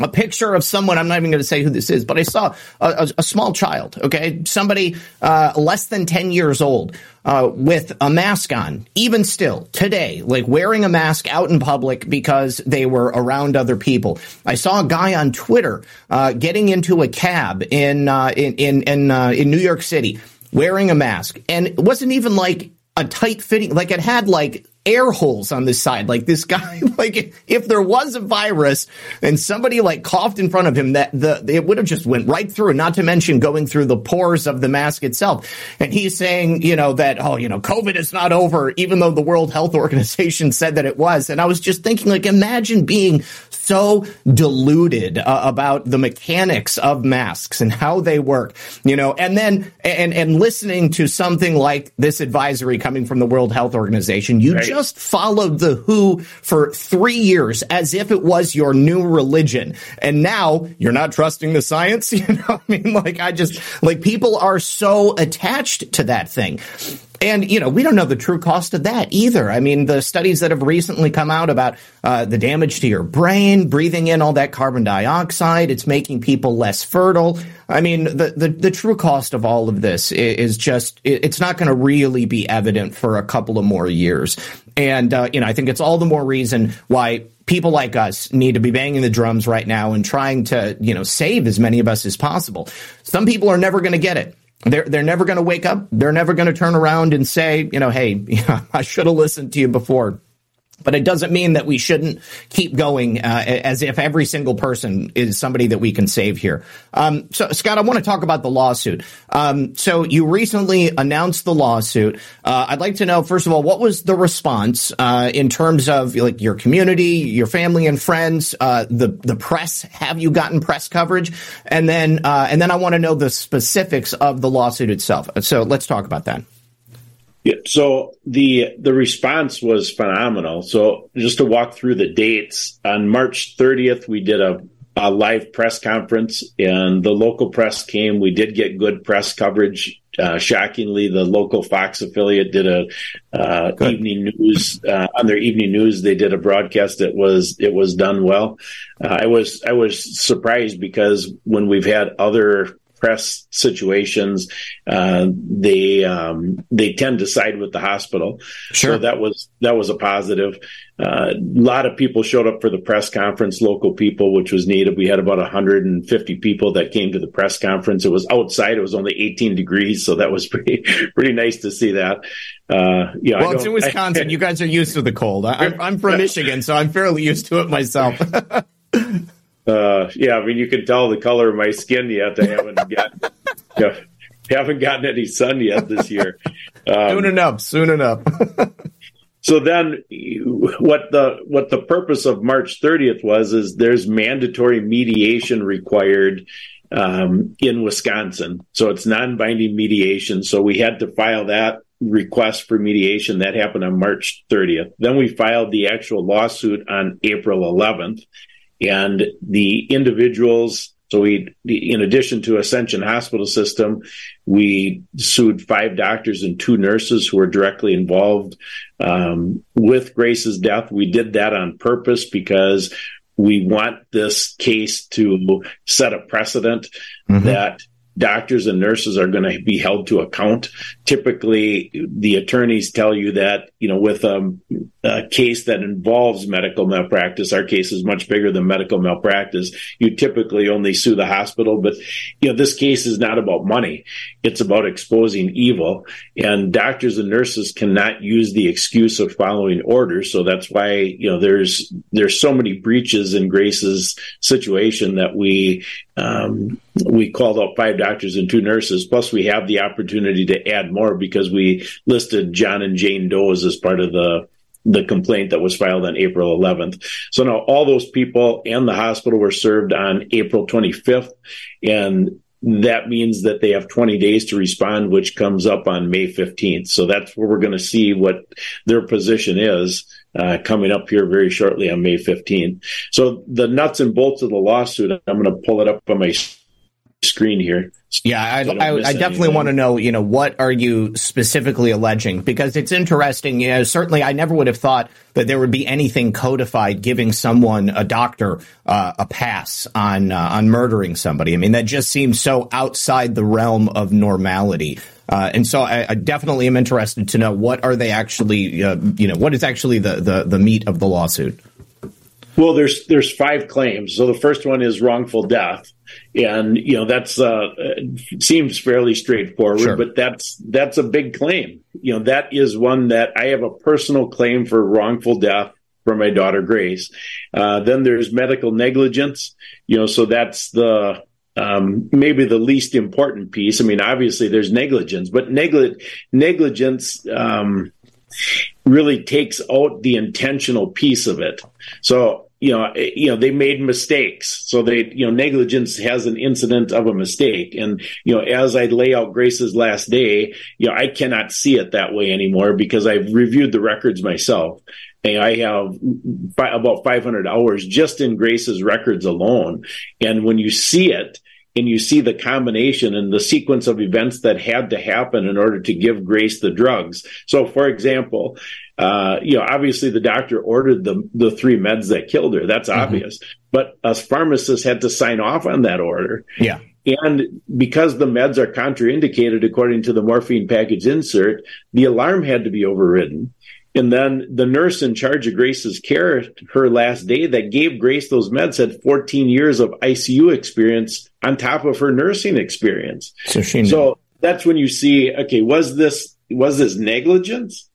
a picture of someone. I'm not even going to say who this is, but I saw a, a, small child. Okay, somebody uh, less than ten years old uh, with a mask on. Even still today, like wearing a mask out in public because they were around other people. I saw a guy on Twitter uh, getting into a cab in uh, in in in, uh, in New York City wearing a mask, and it wasn't even like a tight fitting. Like it had like air holes on this side. Like this guy, like if there was a virus and somebody like coughed in front of him, that the it would have just went right through. Not to mention going through the pores of the mask itself. And he's saying, you know, that oh, you know, COVID is not over, even though the World Health Organization said that it was. And I was just thinking, like, imagine being so deluded uh, about the mechanics of masks and how they work, you know, and then and and listening to something like this advisory coming from the World Health Organization, you Right. just followed the WHO for three years as if it was your new religion, and now you're not trusting the science. You know, I mean, like I just like people are so attached to that thing. And, you know, we don't know the true cost of that either. I mean, the studies that have recently come out about uh, the damage to your brain, breathing in all that carbon dioxide, it's making people less fertile. I mean, the, the, the true cost of all of this is just, it's not going to really be evident for a couple of more years. And, uh, you know, I think it's all the more reason why people like us need to be banging the drums right now and trying to, you know, save as many of us as possible. Some people are never going to get it. They're they're never going to wake up. They're never going to turn around and say, you know, hey, I should have listened to you before. But it doesn't mean that we shouldn't keep going uh, as if every single person is somebody that we can save here. Um, so, Scott, I want to talk about the lawsuit. Um, so, you recently announced the lawsuit. Uh, I'd like to know, first of all, what was the response uh, in terms of like your community, your family and friends, uh, the the press? Have you gotten press coverage? And then, uh, and then I want to know the specifics of the lawsuit itself. So, let's talk about that. Yeah, so the the response was phenomenal. So just to walk through the dates, on March 30th, we did a, a live press conference, and the local press came. We did get good press coverage. Uh, shockingly, the local Fox affiliate did a uh, evening news uh, on their evening news. They did a broadcast that was it was done well. Uh, I was I was surprised because when we've had other press situations, uh, they um, they tend to side with the hospital. Sure. So that was that was a positive. Uh, a lot of people showed up for the press conference, local people, which was needed. We had about 150 people that came to the press conference. It was outside; it was only 18 degrees, so that was pretty pretty nice to see that. Uh, I Well, it's in Wisconsin. you guys are used to the cold. I, I'm, I'm from Michigan, so I'm fairly used to it myself. Uh, yeah, I mean, you can tell the color of my skin yet. I haven't gotten, you know, haven't gotten any sun yet this year. Um, soon enough, soon enough. so then, what the what the purpose of March 30th was is there's mandatory mediation required um, in Wisconsin. So it's non-binding mediation. So we had to file that request for mediation. That happened on March 30th. Then we filed the actual lawsuit on April 11th. And the individuals, so we, in addition to Ascension Hospital System, we sued five doctors and two nurses who were directly involved um, with Grace's death. We did that on purpose because we want this case to set a precedent mm-hmm. that doctors and nurses are going to be held to account. Typically, the attorneys tell you that, you know, with a, a, case that involves medical malpractice, our case is much bigger than medical malpractice. You typically only sue the hospital, but, you know, this case is not about money. It's about exposing evil and doctors and nurses cannot use the excuse of following orders. So that's why, you know, there's, there's so many breaches in Grace's situation that we, um, we called out five doctors and two nurses. Plus, we have the opportunity to add more because we listed John and Jane Doe as part of the the complaint that was filed on April 11th. So now all those people and the hospital were served on April 25th, and that means that they have 20 days to respond, which comes up on May 15th. So that's where we're going to see what their position is uh, coming up here very shortly on May 15th. So the nuts and bolts of the lawsuit, I'm going to pull it up on my screen here. Yeah, I, I, I definitely want to know, you know, what are you specifically alleging? Because it's interesting. You know, certainly I never would have thought that there would be anything codified giving someone, a doctor, uh, a pass on uh, on murdering somebody. I mean, that just seems so outside the realm of normality. Uh, and so I, I, definitely am interested to know what are they actually, uh, you know, what is actually the, the, the meat of the lawsuit? Well, there's there's five claims. So the first one is wrongful death, and you know that's uh, seems fairly straightforward, sure. but that's that's a big claim. You know that is one that I have a personal claim for wrongful death for my daughter Grace. Uh, then there's medical negligence. You know, so that's the um, maybe the least important piece. I mean, obviously there's negligence, but negli- negligence um, really takes out the intentional piece of it. So you know, eh, you know, they made mistakes. So they, you know, negligence has an incident of a mistake. And, you know, as I lay out Grace's last day, you know, I cannot see it that way anymore because I've reviewed the records myself. And I have about 500 hours just in Grace's records alone. And when you see it, and you see the combination and the sequence of events that had to happen in order to give Grace the drugs. So, for example, uh, you know, obviously the doctor ordered the the three meds that killed her. That's mm-hmm. obvious. But a pharmacist had to sign off on that order. Yeah. And because the meds are contraindicated according to the morphine package insert, the alarm had to be overridden. And then the nurse in charge of Grace's care, her last day that gave Grace those meds had 14 years of ICU experience on top of her nursing experience. So, so that's when you see, okay, was this, was this negligence?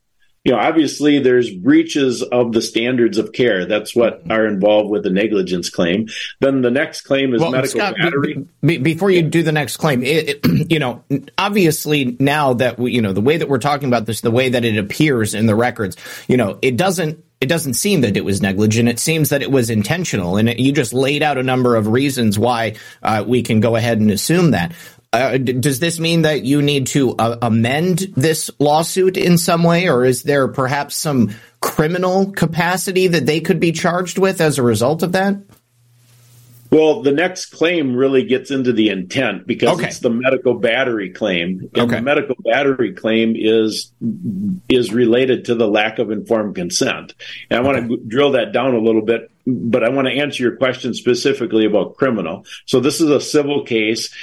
you know, obviously there's breaches of the standards of care. That's what mm-hmm. are involved with the negligence claim. Then the next claim is well, medical Scott, battery. Be, before you do the next claim, it, it, you know, obviously now that we, you know, the way that we're talking about this, the way that it appears in the records, you know, it doesn't it doesn't seem that it was negligent. It seems that it was intentional, and it, you just laid out a number of reasons why uh, we can go ahead and assume that. Uh, does this mean that you need to uh, amend this lawsuit in some way, or is there perhaps some criminal capacity that they could be charged with as a result of that? Well, the next claim really gets into the intent because okay. it's the medical battery claim. And okay. the medical battery claim is is related to the lack of informed consent. And I want okay. to drill that down a little bit, but I want to answer your question specifically about criminal. So this is a civil case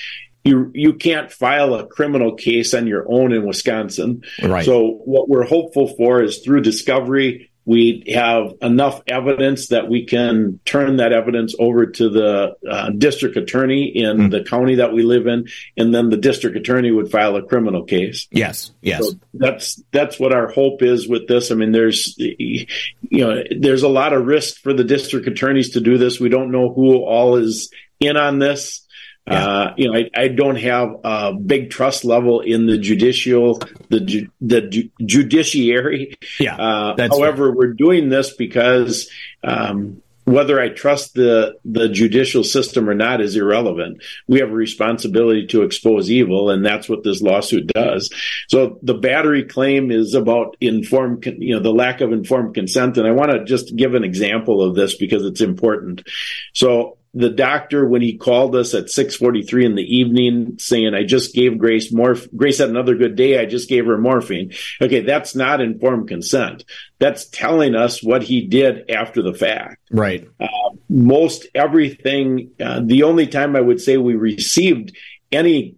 you you can't file a criminal case on your own in Wisconsin. Right. So what we're hopeful for is through discovery we have enough evidence that we can turn that evidence over to the uh, district attorney in mm. the county that we live in, and then the district attorney would file a criminal case. Yes, yes. So that's that's what our hope is with this. I mean, there's you know there's a lot of risk for the district attorneys to do this. We don't know who all is in on this. Yeah. Uh, you know, I, I, don't have a big trust level in the judicial, the ju- the ju- judiciary. Yeah. Uh, however, we're doing this because um, whether I trust the the judicial system or not is irrelevant. We have a responsibility to expose evil, and that's what this lawsuit does. So the battery claim is about informed, you know, the lack of informed consent, and I want to just give an example of this because it's important. So the doctor when he called us at 6:43 in the evening saying I just gave Grace morph Grace had another good day I just gave her morphine. Okay, that's not informed consent. That's telling us what he did after the fact. Right. Uh, most everything uh, the only time I would say we received any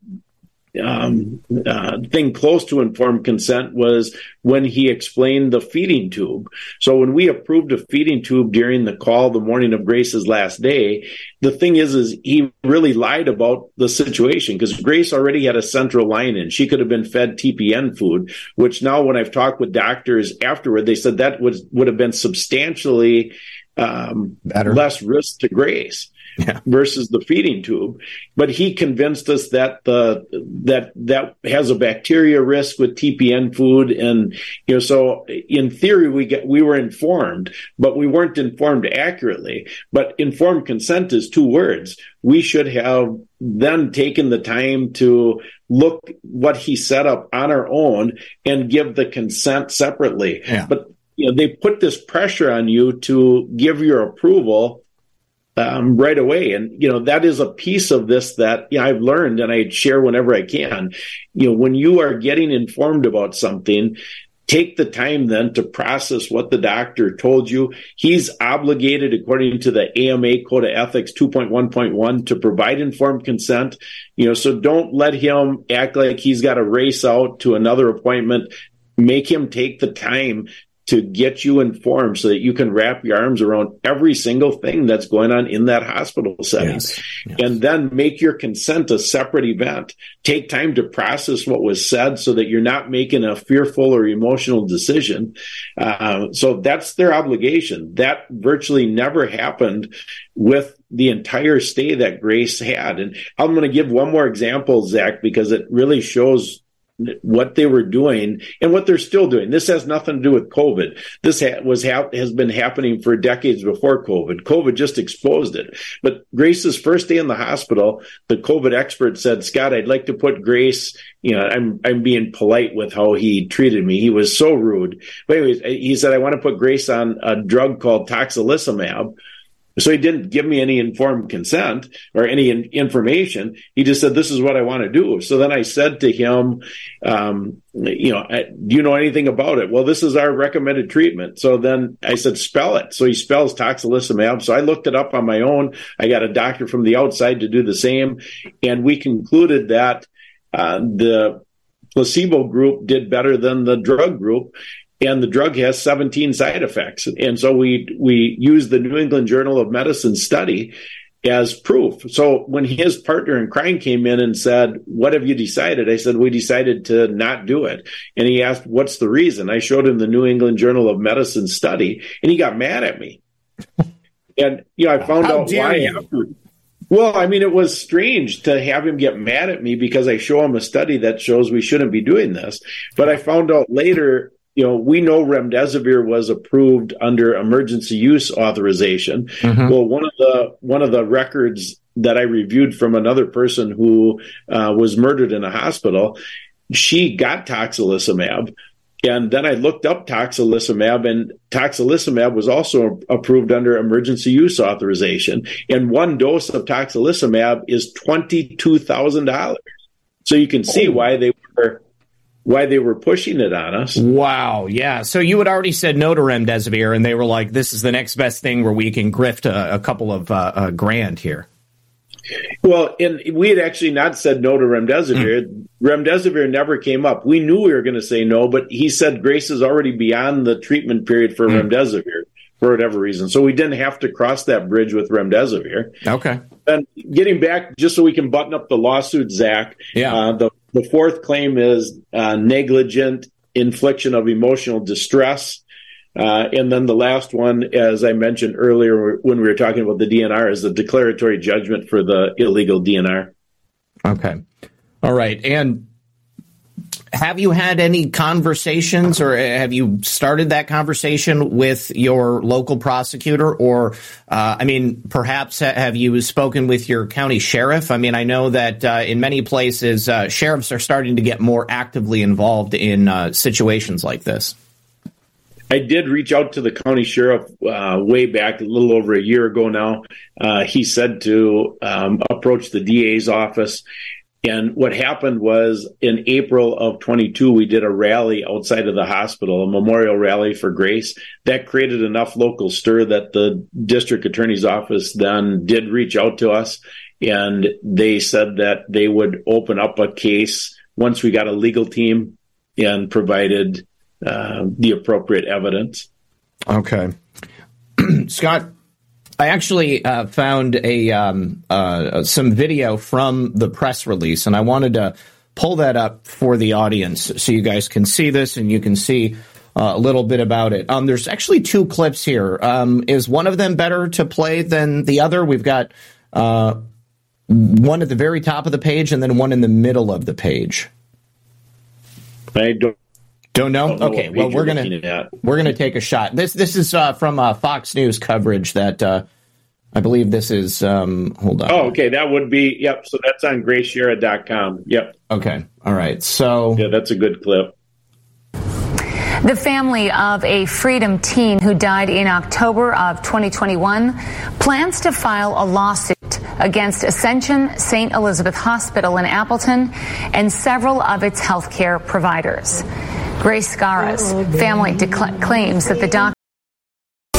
um, uh, thing close to informed consent was when he explained the feeding tube. So when we approved a feeding tube during the call the morning of Grace's last day, the thing is, is he really lied about the situation because Grace already had a central line in. She could have been fed TPN food, which now when I've talked with doctors afterward, they said that was would have been substantially um, less risk to Grace yeah. versus the feeding tube. But he convinced us that the that that has a bacteria risk with TPN food, and you know, so in theory we get we were informed, but we weren't informed accurately. But informed consent is two words. We should have then taken the time to look what he set up on our own and give the consent separately. Yeah. But you know, they put this pressure on you to give your approval um, right away. And, you know, that is a piece of this that you know, I've learned and I share whenever I can. You know, when you are getting informed about something, take the time then to process what the doctor told you. He's obligated, according to the AMA Code of Ethics 2.1.1, to provide informed consent. You know, so don't let him act like he's got to race out to another appointment. Make him take the time to get you informed so that you can wrap your arms around every single thing that's going on in that hospital setting. Yes. Yes. And then make your consent a separate event. Take time to process what was said so that you're not making a fearful or emotional decision. Uh, so that's their obligation. That virtually never happened with the entire stay that Grace had. And I'm going to give one more example, Zak, because it really shows what they were doing and what they're still doing. This has nothing to do with COVID. This ha- was ha- has been happening for decades before COVID. COVID just exposed it. But Grace's first day in the hospital, the COVID expert said, "Scott, I'd like to put Grace." You know, I'm I'm being polite with how he treated me. He was so rude. But anyways, he said, "I want to put Grace on a drug called tocilizumab." So he didn't give me any informed consent or any in- information. He just said, "This is what I want to do." So then I said to him, um, "You know, do you know anything about it?" Well, this is our recommended treatment. So then I said, "Spell it." So he spells tocilizumab. So I looked it up on my own. I got a doctor from the outside to do the same, and we concluded that uh, the placebo group did better than the drug group and the drug has 17 side effects. And so we we use the New England Journal of Medicine study as proof. So when his partner in crime came in and said, "What have you decided?" I said, "We decided to not do it." And he asked, "What's the reason?" I showed him the New England Journal of Medicine study, and he got mad at me. and you know, I found How out why you? Well, I mean, it was strange to have him get mad at me because I show him a study that shows we shouldn't be doing this. But I found out later you know, we know remdesivir was approved under emergency use authorization. Mm-hmm. Well, one of the one of the records that I reviewed from another person who uh, was murdered in a hospital, she got tocilizumab. And then I looked up tocilizumab, and tocilizumab was also approved under emergency use authorization. And one dose of tocilizumab is $22,000. So you can see oh. why they were why they were pushing it on us. Wow, yeah. So you had already said no to remdesivir, and they were like, "This is the next best thing where we can grift a, a couple of uh, uh, grand here." Well, and we had actually not said no to remdesivir. Mm. Remdesivir never came up. We knew we were going to say no, but he said Grace is already beyond the treatment period for mm. remdesivir for whatever reason. So we didn't have to cross that bridge with remdesivir. Okay. And getting back, just so we can button up the lawsuit, Zak. Yeah. Uh, the the fourth claim is uh, negligent infliction of emotional distress. Uh, and then the last one, as I mentioned earlier when we were talking about the DNR, is the declaratory judgment for the illegal DNR. Okay. All right. And have you had any conversations or have you started that conversation with your local prosecutor? Or uh, i mean perhaps have you spoken with your county sheriff? I mean i know that uh, in many places uh, sheriffs are starting to get more actively involved in uh, situations like this. I did reach out to the county sheriff uh, way back a little over a year ago now. Uh, he said to um, approach the DA's office and what happened was in April of 22, we did a rally outside of the hospital, a memorial rally for Grace. That created enough local stir that the district attorney's office then did reach out to us and they said that they would open up a case once we got a legal team and provided uh, the appropriate evidence. Okay. Scott, I actually uh, found a um, uh, some video from the press release, and I wanted to pull that up for the audience so you guys can see this and you can see uh, a little bit about it. Um, there's actually two clips here. Um, is one of them better to play than the other? We've got uh, one at the very top of the page and then one in the middle of the page. I don't don't know. okay. Well, we're gonna we're gonna take a shot. This this is uh, from uh, Fox News coverage that uh, I believe this is. Um, hold on. Oh, okay. That would be. Yep. So that's on GraceSchara.com. Yep. Okay. All right. So yeah, that's a good clip. The family of a Freedom teen who died in October of 2021 plans to file a lawsuit against Ascension St. Elizabeth Hospital in Appleton and several of its healthcare providers. Grace Schara's oh, family decla- claims that the doctor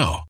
now.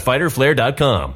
www.fighterflare.com.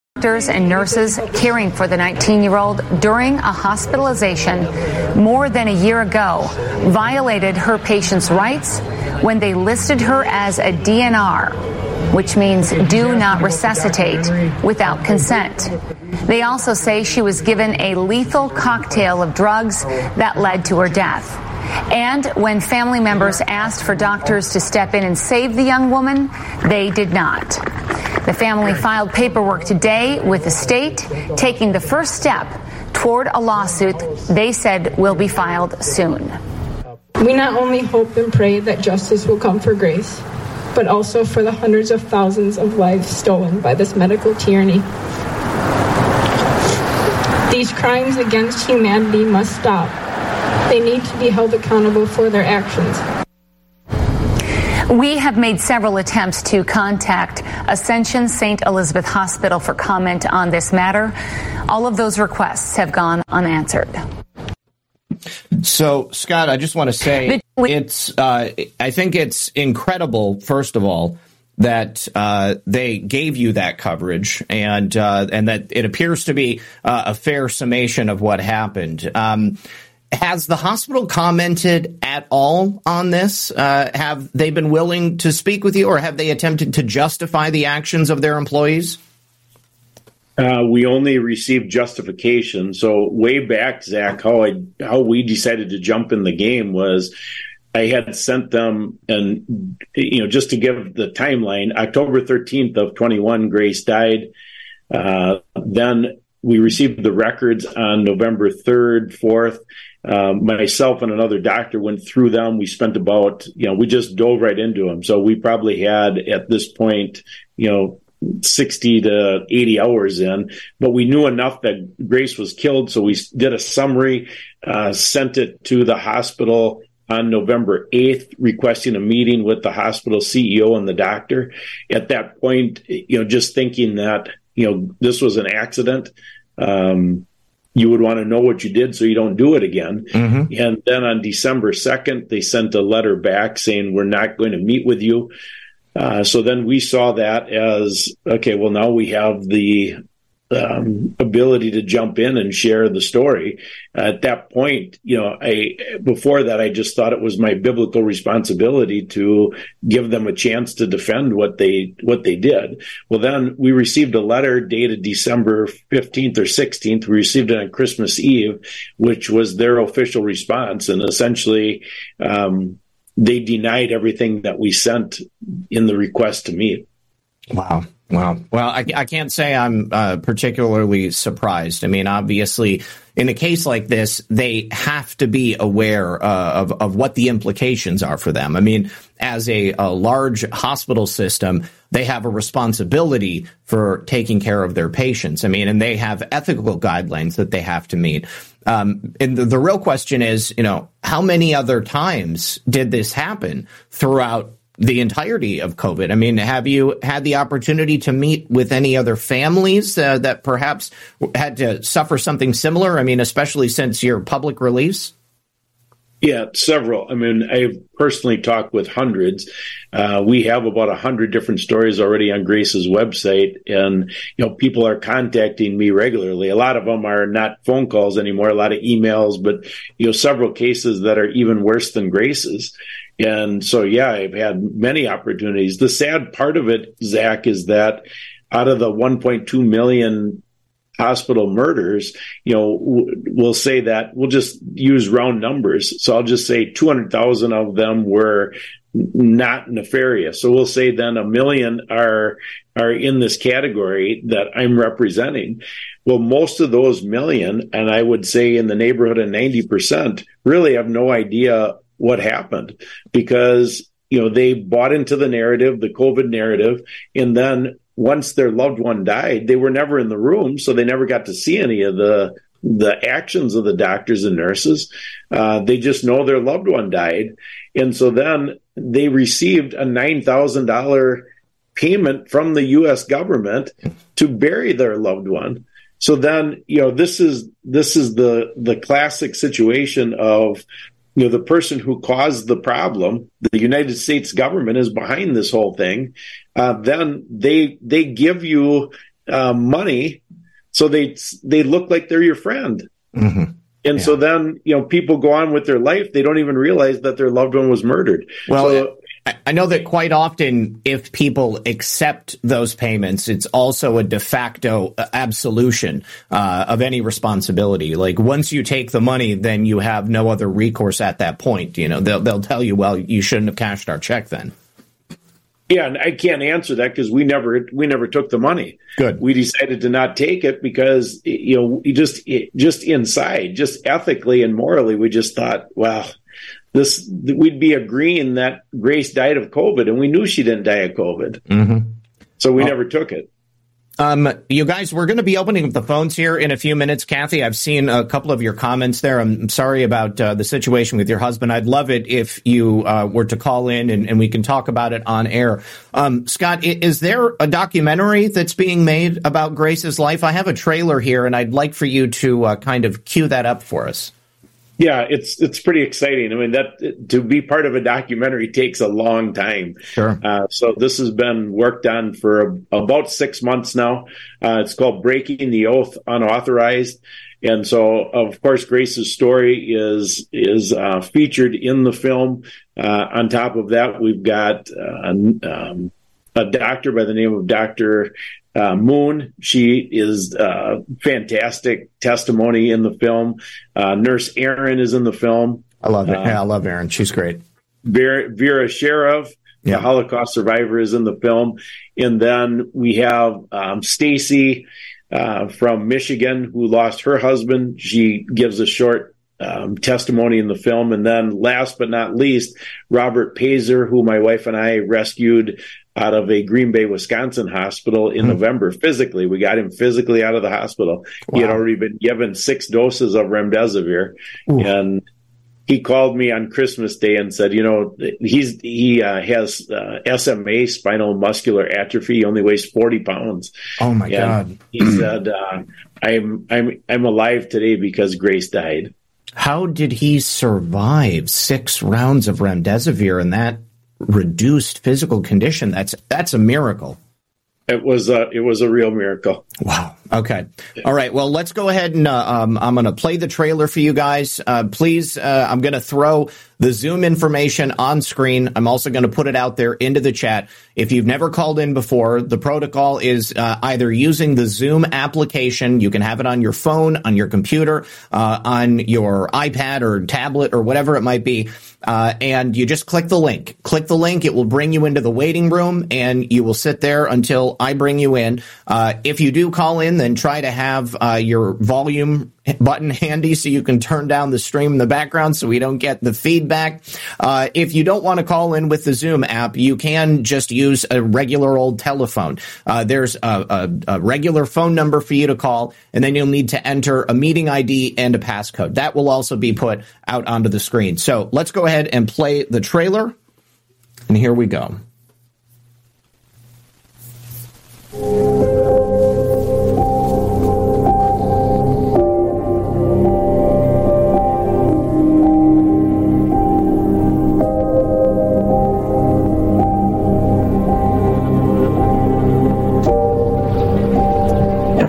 Doctors and nurses caring for the 19 year old during a hospitalization more than a year ago violated her patient's rights when they listed her as a DNR, which means do not resuscitate without consent. They also say she was given a lethal cocktail of drugs that led to her death. And when family members asked for doctors to step in and save the young woman, they did not. The family filed paperwork today with the state, taking the first step toward a lawsuit they said will be filed soon. We not only hope and pray that justice will come for Grace, but also for the hundreds of thousands of lives stolen by this medical tyranny. These crimes against humanity must stop. They need to be held accountable for their actions. We have made several attempts to contact Ascension St. Elizabeth Hospital for comment on this matter. All of those requests have gone unanswered. So, Scott, I just want to say it's. Uh, I think it's incredible. First of all, that uh, they gave you that coverage, and uh, and that it appears to be uh, a fair summation of what happened. Um, has the hospital commented at all on this? Uh, have they been willing to speak with you, or have they attempted to justify the actions of their employees? Uh, we only received justification. So way back, Zak, how I how we decided to jump in the game was I had sent them and you know just to give the timeline, October thirteenth of twenty one, Grace died. Uh, then we received the records on November third, fourth. Um, myself and another doctor went through them. We spent about, you know, we just dove right into them. So we probably had at this point, you know, 60 to 80 hours in, but we knew enough that Grace was killed. So we did a summary, uh, sent it to the hospital on November 8th, requesting a meeting with the hospital CEO and the doctor. At that point, you know, just thinking that, you know, this was an accident. Um, you would want to know what you did so you don't do it again. Mm-hmm. And then on December 2nd, they sent a letter back saying, We're not going to meet with you. Uh, so then we saw that as okay, well, now we have the um, ability to jump in and share the story. At that point, you know, I before that I just thought it was my biblical responsibility to give them a chance to defend what they what they did. Well, then we received a letter dated December fifteenth or sixteenth. We received it on Christmas Eve, which was their official response, and essentially. Um, they denied everything that we sent in the request to meet. Wow. Wow. Well, I, I can't say I'm uh, particularly surprised. I mean, obviously, in a case like this, they have to be aware uh, of, of what the implications are for them. I mean, as a, a large hospital system, they have a responsibility for taking care of their patients. I mean, and they have ethical guidelines that they have to meet. Um, and the, the real question is, you know, how many other times did this happen throughout the entirety of COVID. I mean, have you had the opportunity to meet with any other families uh, that perhaps had to suffer something similar? I mean, especially since your public release? Yeah, several. I mean, I've personally talked with hundreds. Uh, we have about a hundred different stories already on Grace's website, and you know, people are contacting me regularly. A lot of them are not phone calls anymore, a lot of emails, but you know, several cases that are even worse than Grace's. And so, yeah, I've had many opportunities. The sad part of it, Zak, is that out of the 1.2 million hospital murders, you know, we'll say that we'll just use round numbers. So I'll just say 200,000 of them were not nefarious. So we'll say then a million are are in this category that I'm representing. Well, most of those million, and I would say in the neighborhood of 90%, really have no idea what happened because you know they bought into the narrative the covid narrative and then once their loved one died they were never in the room so they never got to see any of the the actions of the doctors and nurses. Uh, they just know their loved one died, and so then they received a nine thousand dollar payment from the U.S. government to bury their loved one. So then, you know, this is this is the the classic situation of you know the person who caused the problem the united states government is behind this whole thing uh, then they they give you uh, money so they they look like they're your friend mm-hmm. and yeah. so then you know people go on with their life they don't even realize that their loved one was murdered well so, I know that quite often, if people accept those payments, it's also a de facto uh, absolution uh, of any responsibility. Like once you take the money, then you have no other recourse at that point. You know, they'll they'll tell you, well, you shouldn't have cashed our check then. Yeah, and I can't answer that because we never we never took the money. Good. We decided to not take it because you know just just inside, just ethically and morally, we just thought, well, this we'd be agreeing that Grace died of COVID, and we knew she didn't die of COVID, mm-hmm. so we well, never took it. Um, you guys, we're going to be opening up the phones here in a few minutes. Kathy, I've seen a couple of your comments there. I'm sorry about uh, the situation with your husband. I'd love it if you uh, were to call in and, and, we can talk about it on air. Um, Scott, is there a documentary that's being made about Grace's life? I have a trailer here, and I'd like for you to uh, kind of cue that up for us. Yeah, it's it's pretty exciting. I mean, that to be part of a documentary takes a long time. Sure. Uh, so this has been worked on for about six months now. Uh, it's called "Breaking the Oath Unauthorized," and so of course Grace's story is is uh, featured in the film. Uh, on top of that, we've got uh, um, a doctor by the name of Doctor uh, Moon. She is uh, fantastic testimony in the film. Uh, Nurse Erin is in the film. I love it. Yeah, I love Erin. She's great. Vera, Vera Sharav, yeah. the Holocaust survivor, is in the film. And then we have um, Stacy uh, from Michigan who lost her husband. She gives a short um, testimony in the film. And then last but not least, Robert Pazer, who my wife and I rescued out of a Green Bay, Wisconsin hospital in mm. November physically. We got him physically out of the hospital. Wow. He had already been given six doses of remdesivir Ooh. and he called me on Christmas Day and said, you know, he's he uh, has uh, SMA, spinal muscular atrophy. He only weighs forty pounds. Oh my and god! He said, uh, "I'm I'm I'm alive today because Grace died." How did he survive six rounds of remdesivir in that reduced physical condition. That's that's a miracle. It was a it was a real miracle. Wow. Okay. All right. Well, let's go ahead and uh, um, I'm going to play the trailer for you guys. Uh, please, uh, I'm going to throw the Zoom information on screen. I'm also going to put it out there into the chat. If you've never called in before, the protocol is uh, either using the Zoom application. You can have it on your phone, on your computer, uh, on your iPad or tablet or whatever it might be. Uh, and you just click the link. Click the link. It will bring you into the waiting room and you will sit there until I bring you in. if you do call in, then try to have uh, your volume button handy so you can turn down the stream in the background so we don't get the feedback. Uh, if you don't want to call in with the Zoom app, you can just use a regular old telephone. Uh, there's a, a, a, regular phone number for you to call, and then you'll need to enter a meeting ID and a passcode. That will also be put out onto the screen. So let's go ahead and play the trailer. And here we go.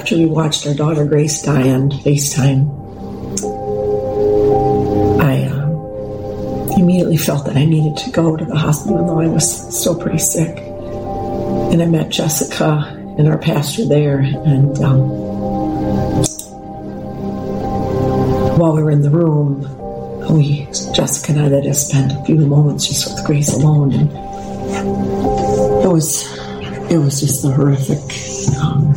After we watched our daughter Grace die on FaceTime, I uh, immediately felt that I needed to go to the hospital, even though I was still pretty sick. And I met Jessica and our pastor there, and um, while we were in the room, we Jessica and I that just spent a few moments just with Grace alone, and it was it was just a horrific um,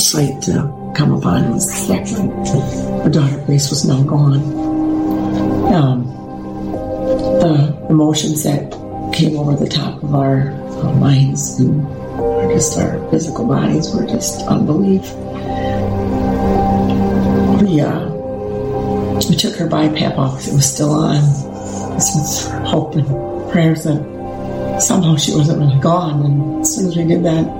sight to come upon that our daughter Grace was now gone. Um, the emotions that came over the top of our, our minds and just our physical bodies were just unbelief. We uh, we took her BiPAP off because it was still on. This was hope and prayers that somehow she wasn't really gone. And as soon as we did that,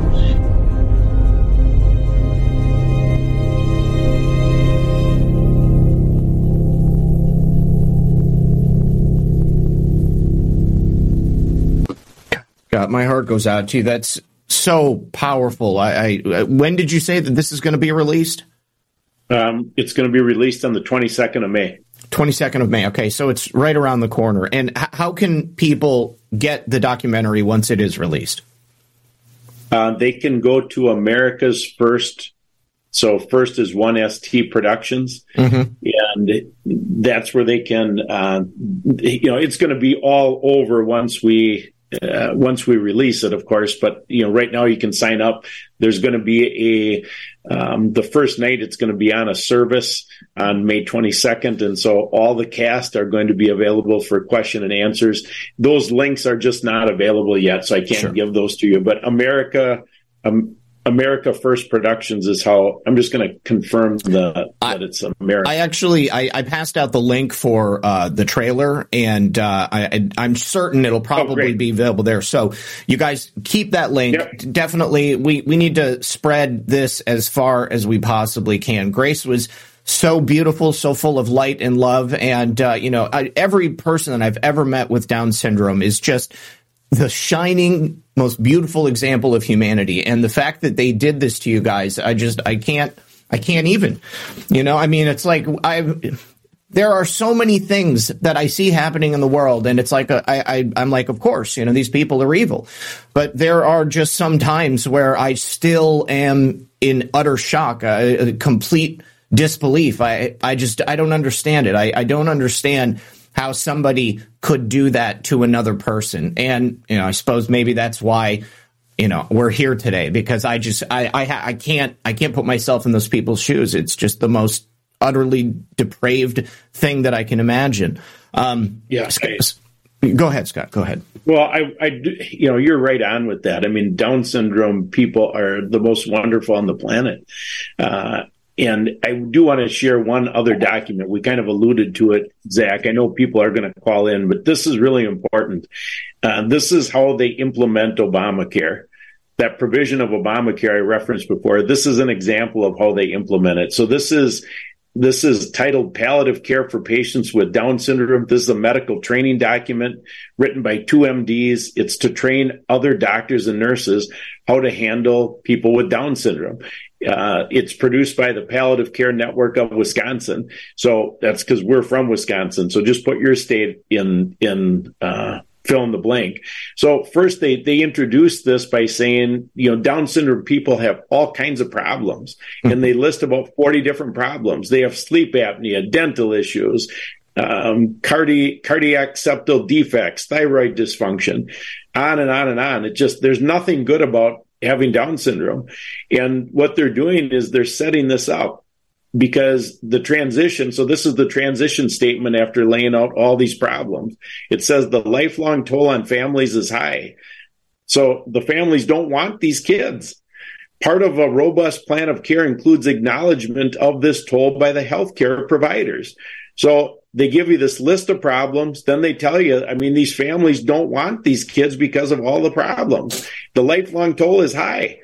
My heart goes out to you. That's so powerful. I, I when did you say that this is going to be released? Um, it's going to be released on the 22nd of May. 22nd of May. Okay, so it's right around the corner. And h- how can people get the documentary once it is released? Uh, they can go to America's First. So first is One ST Productions, Mm-hmm. and that's where they can. Uh, you know, it's going to be all over once we uh, once we release it, of course. But you know, right now you can sign up. There's going to be a um, the first night. It's going to be on a service on May 22nd, and so all the cast are going to be available for question and answers. Those links are just not available yet, so I can't Sure. give those to you. But America. Um, America First Productions is how I'm just going to confirm the that it's America. I actually I, I passed out the link for uh, the trailer, and uh, I, I- I'm certain it'll probably great. be available there. So you guys keep that link. Yep. Definitely, we we need to spread this as far as we possibly can. Grace was so beautiful, so full of light and love, and uh, you know I, every person that I've ever met with Down syndrome is just the shining, most beautiful example of humanity. And the fact that they did this to you guys, I just, I can't, I can't even. You know, I mean, it's like I've, There are so many things that I see happening in the world, and it's like a, I, I, I'm like, of course, you know, these people are evil, but there are just some times where I still am in utter shock, a, a complete disbelief. I, I just, I don't understand it. I, I don't understand how somebody could do that to another person. And, you know, I suppose maybe that's why, you know, we're here today because I just, I, I, I can't, I can't put myself in those people's shoes. It's just the most utterly depraved thing that I can imagine. Um, Yeah, Scott- I- go ahead, Scott. Go ahead. Well, I, I, do- you know, you're right on with that. I mean, Down syndrome people are the most wonderful on the planet. Uh, and I do want to share one other document. We kind of alluded to it, Zak. I know people are going to call in, but this is really important. Uh, this is how they implement Obamacare. That provision of Obamacare I referenced before. This is an example of how they implement it. So this is this is titled Palliative Care for Patients with Down Syndrome. This is a medical training document written by two MDs. It's to train other doctors and nurses how to handle people with Down syndrome. Uh, it's produced by the Palliative Care Network of Wisconsin. So that's because we're from Wisconsin. So just put your state in, in, uh, fill in the blank. So first they, they introduced this by saying, you know, Down syndrome people have all kinds of problems and they list about 40 different problems. They have sleep apnea, dental issues, um, cardi- cardiac septal defects, thyroid dysfunction, on and on and on. It just, there's nothing good about having Down syndrome. And what they're doing is they're setting this up because the transition, so this is the transition statement after laying out all these problems. It says the lifelong toll on families is high. So the families don't want these kids. Part of a robust plan of care includes acknowledgement of this toll by the healthcare providers. So they give you this list of problems. Then they tell you, I mean, these families don't want these kids because of all the problems. The lifelong toll is high.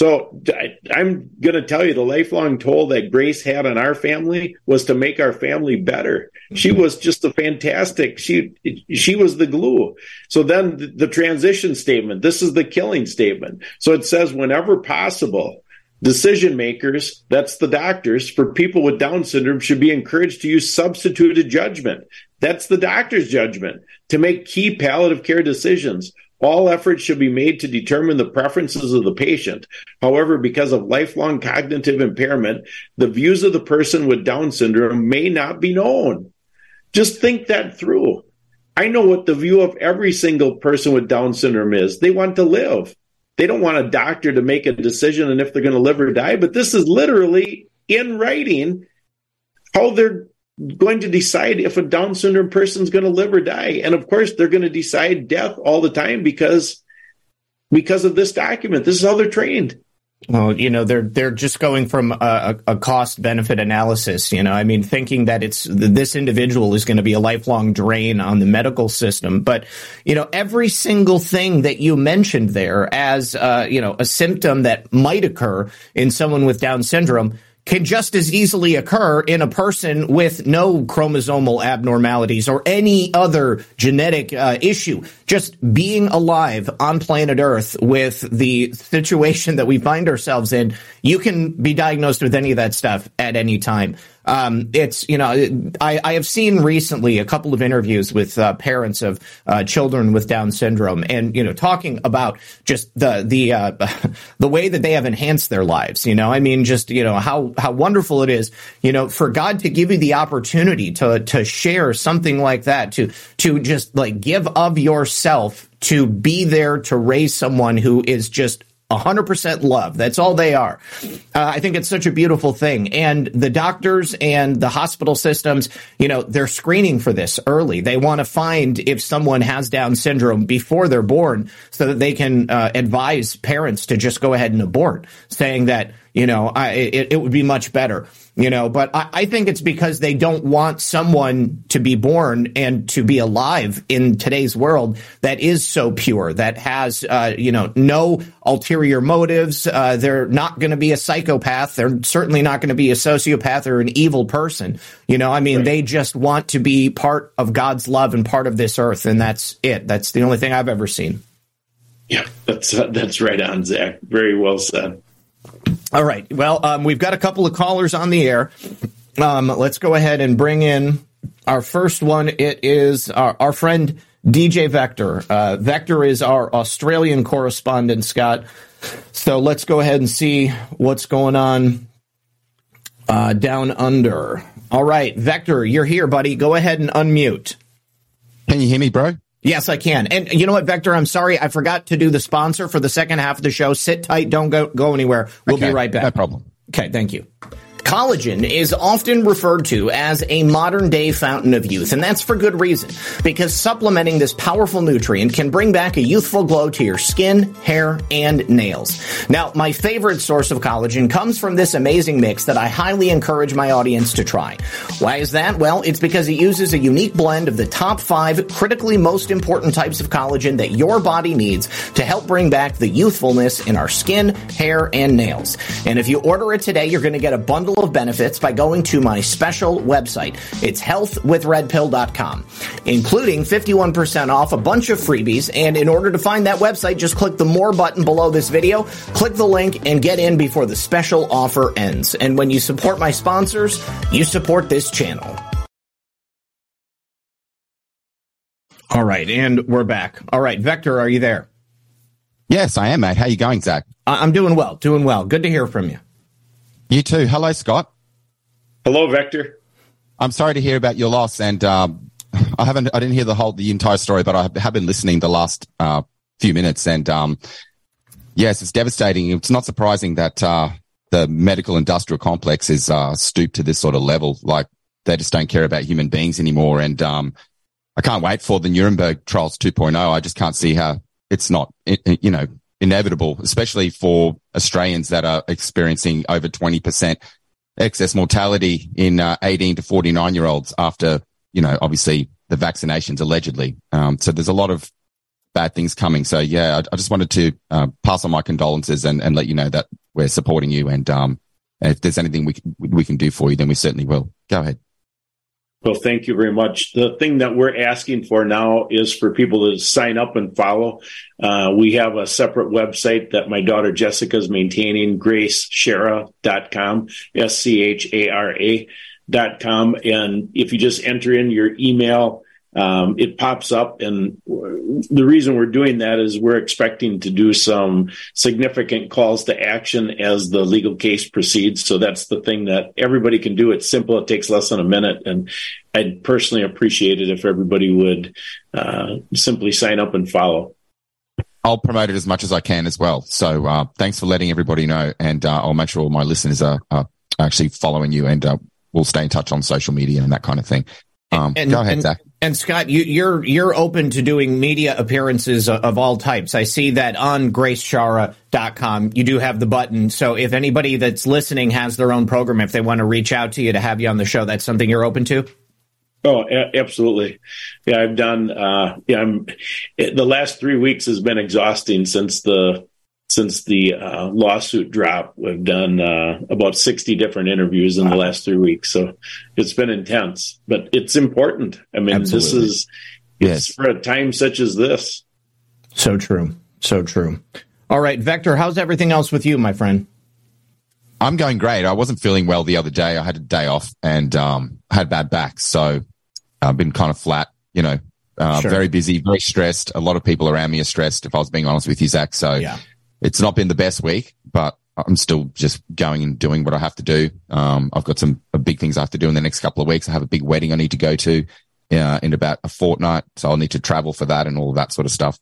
So I, am going to tell you the lifelong toll that Grace had on our family was to make our family better. She mm-hmm. was just a fantastic. She she was the glue. So then the, the transition statement. This is the killing statement. So it says whenever possible, decision makers, that's the doctors, for people with Down syndrome should be encouraged to use substituted judgment. That's the doctor's judgment to make key palliative care decisions. All efforts should be made to determine the preferences of the patient. However, because of lifelong cognitive impairment, the views of the person with Down syndrome may not be known. Just think that through. I know what the view of every single person with Down syndrome is. They want to live. They don't want a doctor to make a decision on if they're going to live or die, but this is literally in writing how they're going to decide if a Down syndrome person is going to live or die. And of course, they're going to decide death all the time because because of this document. This is how they're trained. Well, you know, they're they're just going from a, a cost benefit analysis. You know, I mean, thinking that it's this individual is going to be a lifelong drain on the medical system. But you know, every single thing that you mentioned there as uh, you know a symptom that might occur in someone with Down syndrome can just as easily occur in a person with no chromosomal abnormalities or any other genetic uh, issue. Just being alive on planet Earth with the situation that we find ourselves in, you can be diagnosed with any of that stuff at any time. Um, it's you know I, I have seen recently a couple of interviews with uh, parents of uh, children with Down syndrome, and you know talking about just the the uh, the way that they have enhanced their lives. You know, I mean, just you know how how wonderful it is. You know, for God to give you the opportunity to to share something like that, to to just like give of yourself to be there to raise someone who is just 100% love. That's all they are. Uh, I think it's such a beautiful thing. And the doctors and the hospital systems, you know, they're screening for this early. They want to find if someone has Down syndrome before they're born so that they can uh, advise parents to just go ahead and abort, saying that, you know, I, it, it would be much better you know but I, I, think it's because they don't want someone to be born and to be alive in today's world that is so pure that has uh, you know no ulterior motives. Uh, they're not going to be a psychopath. They're certainly not going to be a sociopath or an evil person. You know i mean right. they just want to be part of god's love and part of this earth and that's it. That's the only thing i've ever seen. Yeah that's uh, that's right on zach. Very well said all right. Well, um, we've got a couple of callers on the air. Um, let's go ahead and bring in our first one. It is our, our friend DJ Vector. Uh, Vector is our Australian correspondent, Scott. So let's go ahead and see what's going on uh, down under. All right, Vector, you're here, buddy. Go ahead and unmute. Can you hear me, bro? Yes, I can. And you know what, Vector? I'm sorry, I forgot to do the sponsor for the second half of the show. Sit tight, don't go go anywhere. We'll okay, be right back. No problem. Okay, thank you. Collagen is often referred to as a modern day fountain of youth, and that's for good reason. Because supplementing this powerful nutrient can bring back a youthful glow to your skin, hair, and nails. Now, my favorite source of collagen comes from this amazing mix that I highly encourage my audience to try. Why is that? Well, it's because it uses a unique blend of the top five critically most important types of collagen that your body needs to help bring back the youthfulness in our skin, hair, and nails. And if you order it today, you're going to get a bundle bundle of benefits by going to my special website. It's healthwithredpill.com, including 51% off a bunch of freebies. And in order to find that website, just click the more button below this video, click the link and get in before the special offer ends. And when you support my sponsors, you support this channel. All right, and we're back. All right, Vector, are you there? Yes, I am, mate. How you going, Zak? I'm doing well, doing well. Good to hear from you. You too. Hello, Scott. Hello, Vector. I'm sorry to hear about your loss, and um, I haven't, I didn't hear the whole, the entire story, but I have been listening the last uh, few minutes, and um, yes, it's devastating. It's not surprising that uh, the medical industrial complex is uh, stooped to this sort of level. Like they just don't care about human beings anymore, and um, I can't wait for the Nuremberg trials 2.0. I just can't see how it's not, you know, inevitable, especially for Australians that are experiencing over 20% excess mortality in uh, 18 to 49 year olds after you know, obviously the vaccinations allegedly. Um, so there's a lot of bad things coming. So yeah, I, I just wanted to uh, pass on my condolences and, and let you know that we're supporting you. And um, if there's anything we we can do for you, then we certainly will. Go ahead. Well, thank you very much. The thing that we're asking for now is for people to sign up and follow. Uh, we have a separate website that my daughter Jessica is maintaining, GraceSchara.com, S C H A R A dot com. And if you just enter in your email, um, it pops up. And the reason we're doing that is we're expecting to do some significant calls to action as the legal case proceeds. So that's the thing that everybody can do. It's simple. It takes less than a minute. And I'd personally appreciate it if everybody would uh, simply sign up and follow. I'll promote it as much as I can as well. So uh, thanks for letting everybody know, and uh, I'll make sure all my listeners are, are actually following you, and uh, we'll stay in touch on social media and that kind of thing. Um, and, go ahead, and, Zak. And Scott, you, you're you're open to doing media appearances of, of all types. I see that on GraceSchara.com. You do have the button. So if anybody that's listening has their own program, if they want to reach out to you to have you on the show, that's something you're open to. Oh, a- absolutely. Yeah, I've done. Uh, yeah, I'm. It, the last three weeks has been exhausting since the since the uh, lawsuit dropped. We've done uh, about sixty different interviews in wow. the last three weeks, so it's been intense. But it's important. I mean, absolutely. this is yes. it's for a time such as this. So true. So true. All right, Vector. How's everything else with you, my friend? I'm going great. I wasn't feeling well the other day. I had a day off and um, had bad back, so I've been kind of flat. You know, uh, sure. very busy, very stressed. A lot of people around me are stressed. If I was being honest with you, Zak, so yeah. It's not been the best week, but I'm still just going and doing what I have to do. Um, I've got some big things I have to do in the next couple of weeks. I have a big wedding I need to go to uh, in about a fortnight, so I'll need to travel for that and all that sort of stuff.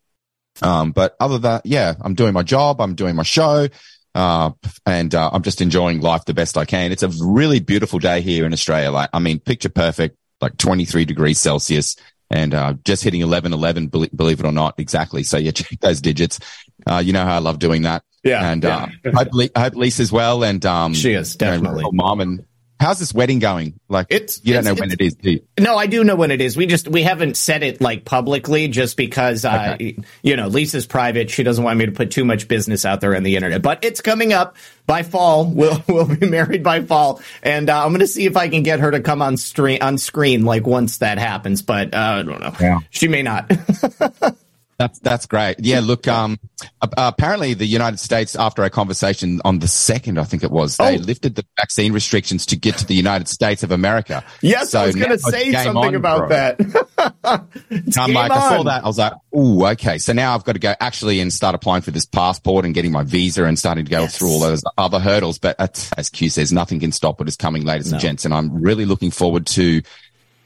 Um, but other than that, yeah, I'm doing my job. I'm doing my show. Uh, and uh, I'm just enjoying life the best I can. It's a really beautiful day here in Australia. Like, I mean, picture perfect, like 23 degrees Celsius and uh, just hitting 11, 11, believe, believe it or not, exactly. So yeah, check those digits. Uh, you know how I love doing that. Yeah. And yeah. Uh, hope, I hope Lisa's well. And um, she is definitely you know, mom and How's this wedding going? Like, it's you don't it's, know when it is, do you? No, I do know when it is. We just we haven't said it like publicly, just because uh, okay. you know Lisa's private. She doesn't want me to put too much business out there on the internet. But it's coming up by fall. We'll we'll be married by fall, and uh, I'm going to see if I can get her to come on screen on screen like once that happens. But uh, I don't know. Yeah. She may not. That's that's great. Yeah, look. Um, apparently the United States, after a conversation on the second, I think it was, they oh. lifted the vaccine restrictions to get to the United States of America. Yes, so I was going to say something on, about bro. that. I'm like, on. I saw that. I was like, ooh, okay. So now I've got to go actually and start applying for this passport and getting my visa and starting to go yes. through all those other hurdles. But as Q says, nothing can stop what is coming, ladies no. and gents. And I'm really looking forward to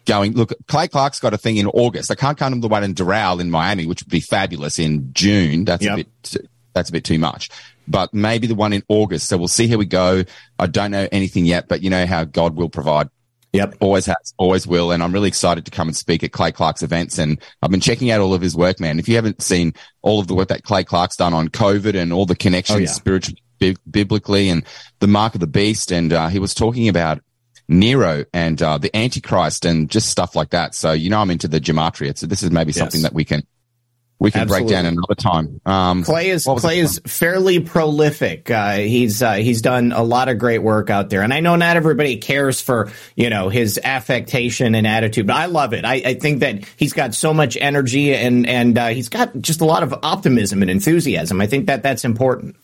going, look, Clay Clark's got a thing in August. I can't count him the one in Doral in Miami, which would be fabulous in June. That's yep. a bit, that's a bit too much, but maybe the one in August. So we'll see how we go. I don't know anything yet, but you know how God will provide. Yep. Always has, always will. And I'm really excited to come and speak at Clay Clark's events. And I've been checking out all of his work, man. If you haven't seen all of the work that Clay Clark's done on COVID and all the connections oh, yeah. spiritually, biblically and the mark of the beast. And, uh, he was talking about Nero and uh, the Antichrist and just stuff like that. So you know I'm into the gematria. So this is maybe yes. something that we can we can Absolutely. break down another time. Um, Clay is Clay is fairly prolific. Uh, he's uh, he's done a lot of great work out there, and I know not everybody cares for you know his affectation and attitude, but I love it. I, I think that he's got so much energy and and uh, he's got just a lot of optimism and enthusiasm. I think that that's important.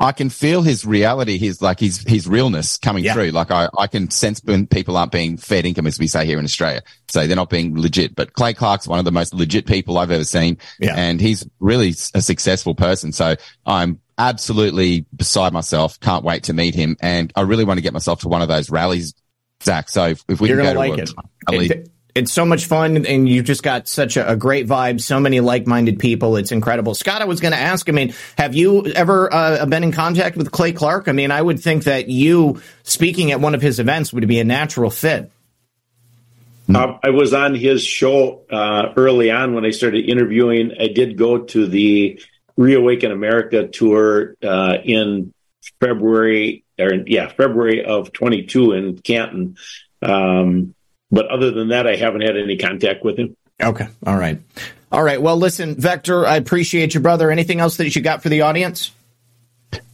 I can feel his reality, his like his his realness coming yeah. through. Like I, I can sense when people aren't being fed income, as we say here in Australia. So they're not being legit. But Clay Clark's one of the most legit people I've ever seen, yeah. and he's really a successful person. So I'm absolutely beside myself. Can't wait to meet him, and I really want to get myself to one of those rallies, Zak. So if, if we You're can go to like a, it. it it's so much fun and you've just got such a, a great vibe so many like-minded people it's incredible scott i was going to ask i mean have you ever uh, been in contact with clay clark i mean i would think that you speaking at one of his events would be a natural fit uh, I was on his show uh, early on when I started interviewing. I did go to the Reawaken America tour uh, in February, or yeah, February of 22 in Canton. Um, but other than that, I haven't had any contact with him. Okay. All right. All right. Well, listen, Vector, I appreciate you, brother. Anything else that you got for the audience?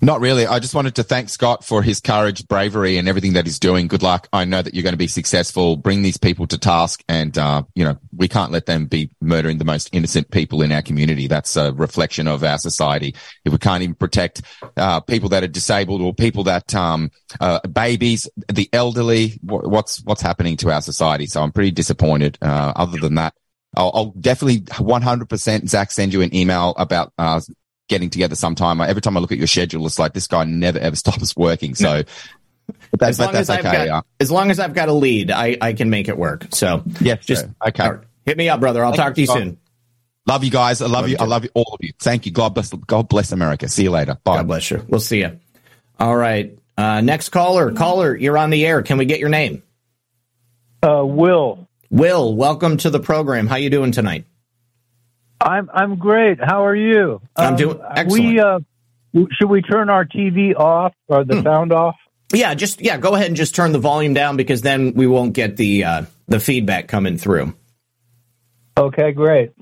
Not really. I just wanted to thank Scott for his courage, bravery, and everything that he's doing. Good luck. I know that you're going to be successful. Bring these people to task, and uh, you know we can't let them be murdering the most innocent people in our community. That's a reflection of our society. If we can't even protect uh, people that are disabled or people that um, uh, babies, the elderly, what's what's happening to our society? So I'm pretty disappointed. Uh, other than that, I'll, I'll, definitely 100% Zak send you an email about uh, getting together sometime. Every time I look at your schedule, it's like this guy never ever stops working. So. as long as I've okay, got, as long as I've got a lead, I, I can make it work. So yeah, just sure. okay. Right. Hit me up, brother. I'll Thank talk to you soon. Love you guys. I love, love you. I love you, all of you. Thank you. God bless. God bless America. See you later. Bye. God bless you. We'll see you. All right. Uh, next caller. Caller, you're on the air. Can we get your name? Uh, Will. Will, welcome to the program. How you doing tonight? I'm I'm great. How are you? I'm doing um, excellent. We uh, should we turn our TV off or the hmm. sound off? Yeah, just yeah. Go ahead and just turn the volume down because then we won't get the uh, the feedback coming through. Okay, great.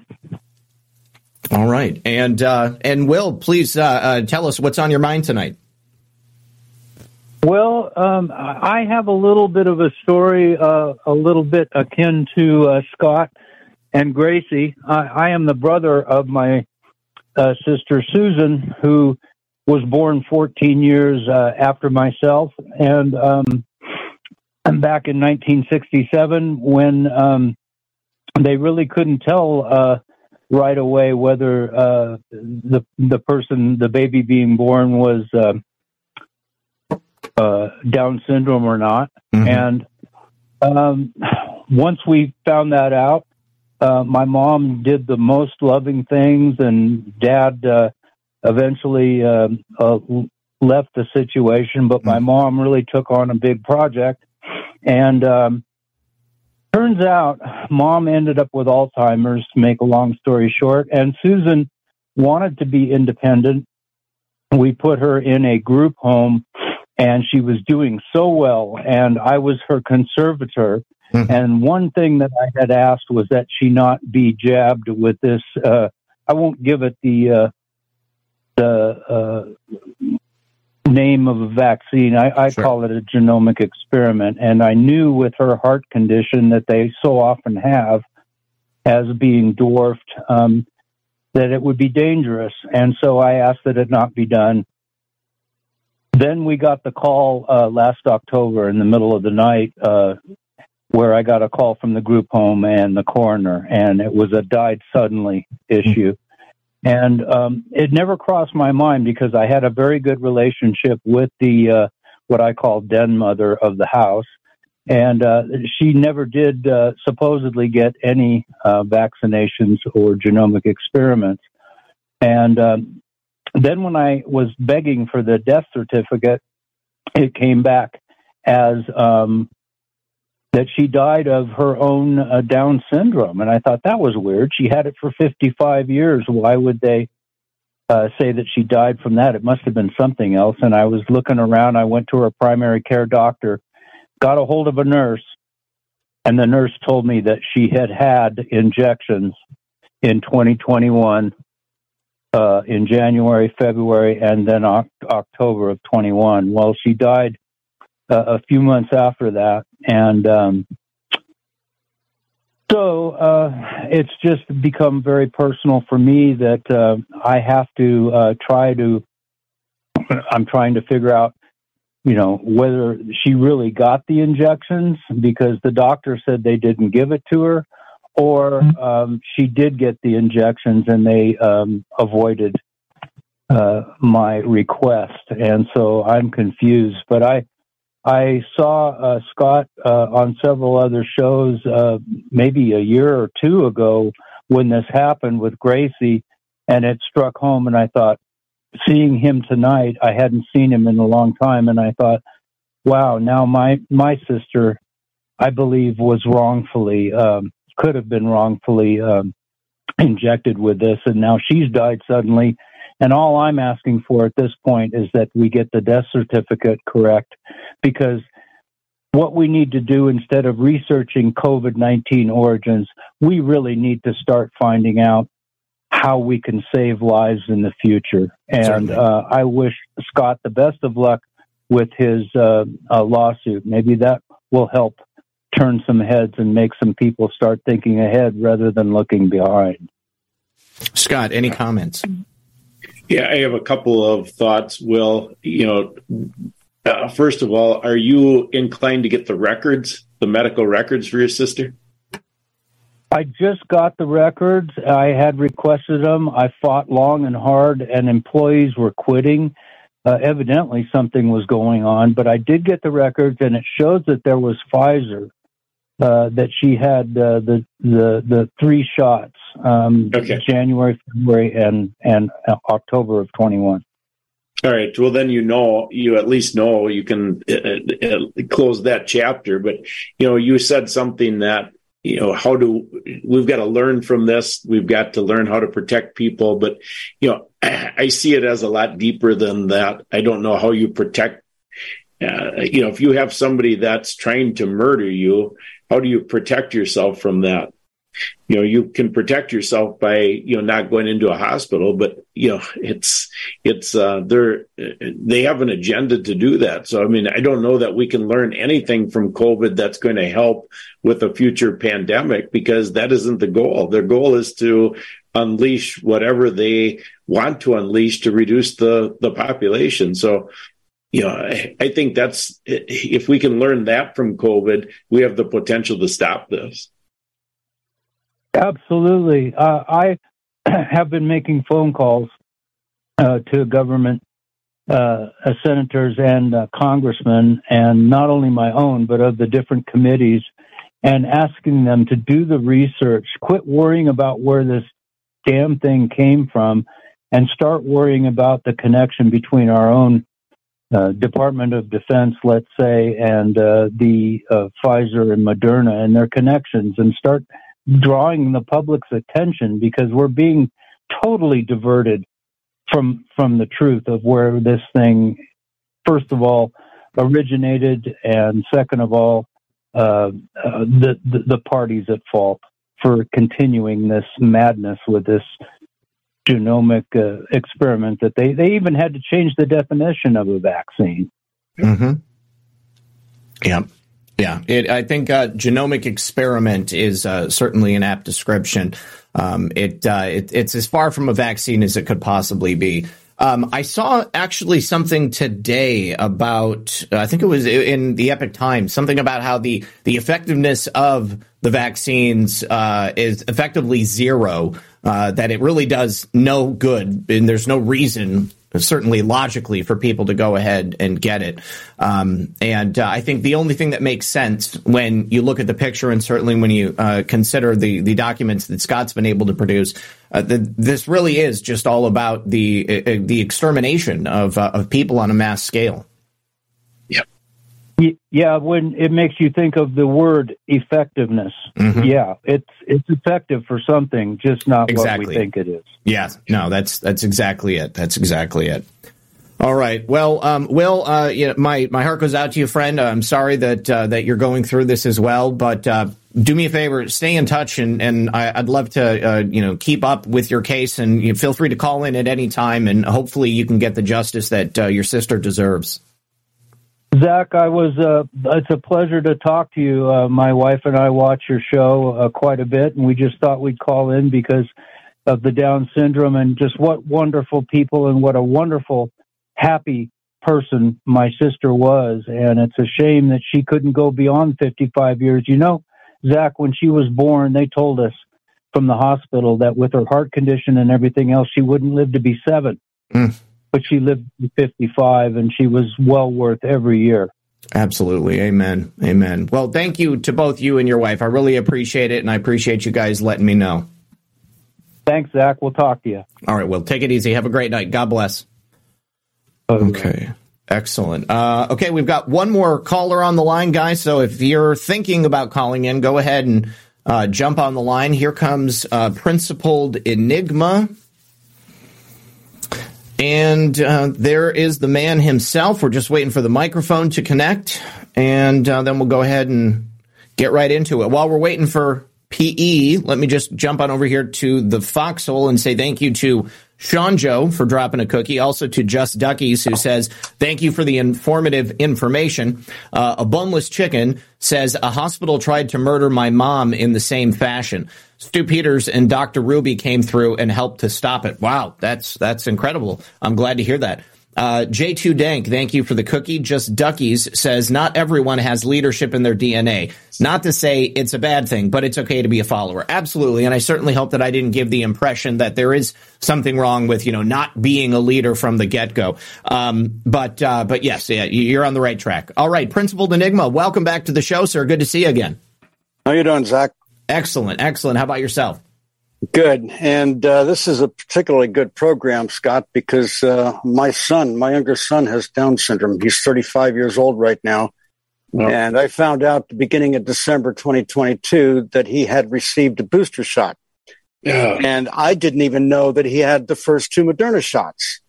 All right, and uh, and Will, please uh, uh, tell us what's on your mind tonight. Well, um, I have a little bit of a story, uh, a little bit akin to uh, Scott and Gracie. I, I am the brother of my uh, sister Susan, who was born 14 years uh, after myself, and um, and back in 1967 when um, they really couldn't tell uh, right away whether uh, the the person, the baby being born, was uh, uh, Down syndrome or not, mm-hmm. and um, once we found that out, uh, my mom did the most loving things, and dad uh, eventually uh, uh, left the situation. But my mm-hmm. mom really took on a big project, and um, turns out, mom ended up with Alzheimer's. To make a long story short, and Susan wanted to be independent. We put her in a group home, and she was doing so well, and I was her conservator Mm-hmm. And one thing that I had asked was that she not be jabbed with this. Uh, I won't give it the uh, the uh, name of a vaccine. I, I sure. call it a genomic experiment. And I knew with her heart condition that they so often have as being dwarfed um, that it would be dangerous. And so I asked that it not be done. Then we got the call uh, last October in the middle of the night uh, where I got a call from the group home and the coroner, and it was a died suddenly issue. And um, it never crossed my mind because I had a very good relationship with the uh, what I call den mother of the house, and uh, she never did uh, supposedly get any uh, vaccinations or genomic experiments. And um, then when I was begging for the death certificate, it came back as um, that she died of her own uh, Down syndrome. And I thought that was weird. She had it for 55 years. Why would they uh, say that she died from that? It must have been something else. And I was looking around. I went to her primary care doctor, got a hold of a nurse, and the nurse told me that she had had injections in 2021. Uh, in January, February, and then October of 21. Well, she died uh, a few months after that, and um, so uh, it's just become very personal for me that uh, I have to uh, try to. I'm trying to figure out, you know, whether she really got the injections because the doctor said they didn't give it to her, or mm-hmm. um, she did get the injections and they um, avoided uh, my request, and so I'm confused. But I I saw uh, Scott uh, on several other shows, uh, maybe a year or two ago, when this happened with Gracie, and it struck home. And I thought, seeing him tonight, I hadn't seen him in a long time, and I thought, wow, now my my sister, I believe, was wrongfully um, could have been wrongfully um, injected with this, and now she's died suddenly and all I'm asking for at this point is that we get the death certificate correct because what we need to do instead of researching COVID 19 origins, we really need to start finding out how we can save lives in the future. And uh, I wish Scott the best of luck with his uh, uh, lawsuit. Maybe that will help turn some heads and make some people start thinking ahead rather than looking behind. Scott, any comments? Yeah, I have a couple of thoughts. Will you know? Uh, first of all, are you inclined to get the records, the medical records for your sister? I just got the records. I had requested them. I fought long and hard, and employees were quitting. Uh, evidently, something was going on, but I did get the records, and it shows that there was Pfizer. Uh, that she had uh, the the the three shots, um, okay. January, February, and and October of twenty one. All right. Well, then you know, you at least know you can uh, uh, close that chapter. But you know, you said something that you know how do we've got to learn from this we've got to learn how to protect people but you know i see it as a lot deeper than that i don't know how you protect uh, you know if you have somebody that's trying to murder you how do you protect yourself from that? You know you can protect yourself by you know not going into a hospital but you know it's it's uh they're they have an agenda to do that. So i mean i don't know that we can learn anything from covid that's going to help with a future pandemic because that isn't the goal. Their goal is to unleash whatever they want to unleash to reduce the the population. So you know, I, I think that's if we can learn that from COVID, we have the potential to stop this. Absolutely. Uh, I have been making phone calls uh, to government uh, senators and uh, congressmen, and not only my own, but of the different committees, and asking them to do the research, quit worrying about where this damn thing came from, and start worrying about the connection between our own uh, Department of Defense, let's say, and uh, the uh, Pfizer and Moderna and their connections, and start drawing the public's attention because we're being totally diverted from from the truth of where this thing, first of all, originated, and second of all, uh, uh, the, the the parties at fault for continuing this madness with this genomic uh, experiment that they they even had to change the definition of a vaccine. Mm-hmm. Yeah. Yeah, it, I think uh, genomic experiment is uh, certainly an apt description. Um, it, uh, it, it's as far from a vaccine as it could possibly be. Um, I saw actually something today about I think it was in the Epoch Times something about how the the effectiveness of the vaccines uh, is effectively zero. Uh, that it really does no good, and there's no reason certainly logically for people to go ahead and get it. Um, and uh, I think the only thing that makes sense when you look at the picture, and certainly when you uh, consider the the documents that Scott's been able to produce, uh, the, this really is just all about the uh, uh, the extermination of uh, of people on a mass scale. Yeah, when it makes you think of the word effectiveness. Mm-hmm. Yeah, it's it's effective for something, just not exactly. what we think it is. Yeah, no, that's that's exactly it. That's exactly it. All right. Well, um, Will, uh, you know, my my heart goes out to you, friend. I'm sorry that uh, that you're going through this as well, but uh, do me a favor, stay in touch, and and I, would love to uh, you know keep up with your case, and you know, feel free to call in at any time, and hopefully you can get the justice that uh, your sister deserves. Zak, I was. Uh, it's a pleasure to talk to you. Uh, my wife and I watch your show uh, quite a bit, and we just thought we'd call in because of the Down syndrome and just what wonderful people and what a wonderful, happy person my sister was. And it's a shame that she couldn't go beyond 55 years. You know, Zak, when she was born, they told us from the hospital that with her heart condition and everything else, she wouldn't live to be seven. Mm but she lived to 55 and she was well worth every year. Absolutely. Amen. Amen. Well, thank you to both you and your wife. I really appreciate it, and I appreciate you guys letting me know. Thanks, Zak. We'll talk to you. All right. Well, take it easy. Have a great night. God bless. Okay. Excellent. Uh, okay, we've got one more caller on the line, guys. So if you're thinking about calling in, go ahead and uh, jump on the line. Here comes uh, Principled Enigma. And uh, there is the man himself. We're just waiting for the microphone to connect, and uh, then we'll go ahead and get right into it. While we're waiting for PE, let me just jump on over here to the foxhole and say thank you to Sean Joe for dropping a cookie. Also to Just Duckies who says, thank you for the informative information. Uh, a boneless chicken says a hospital tried to murder my mom in the same fashion. Stu Peters and Dr. Ruby came through and helped to stop it. Wow. That's, that's incredible. I'm glad to hear that. Uh, J2 Dank, thank you for the cookie. Just Duckies says not everyone has leadership in their DNA. Not to say it's a bad thing, but it's okay to be a follower. Absolutely. And I certainly hope that I didn't give the impression that there is something wrong with, you know, not being a leader from the get go. Um, but, uh, but yes, yeah, you're on the right track. All right. Principled Enigma, welcome back to the show, sir. Good to see you again. How you doing, Zak? Excellent. Excellent. How about yourself? Good. And uh, this is a particularly good program, Scott, because uh, my son, my younger son, has Down syndrome. He's 35 years old right now. And I found out the beginning of December 2022 that he had received a booster shot. Yeah. And I didn't even know that he had the first two Moderna shots.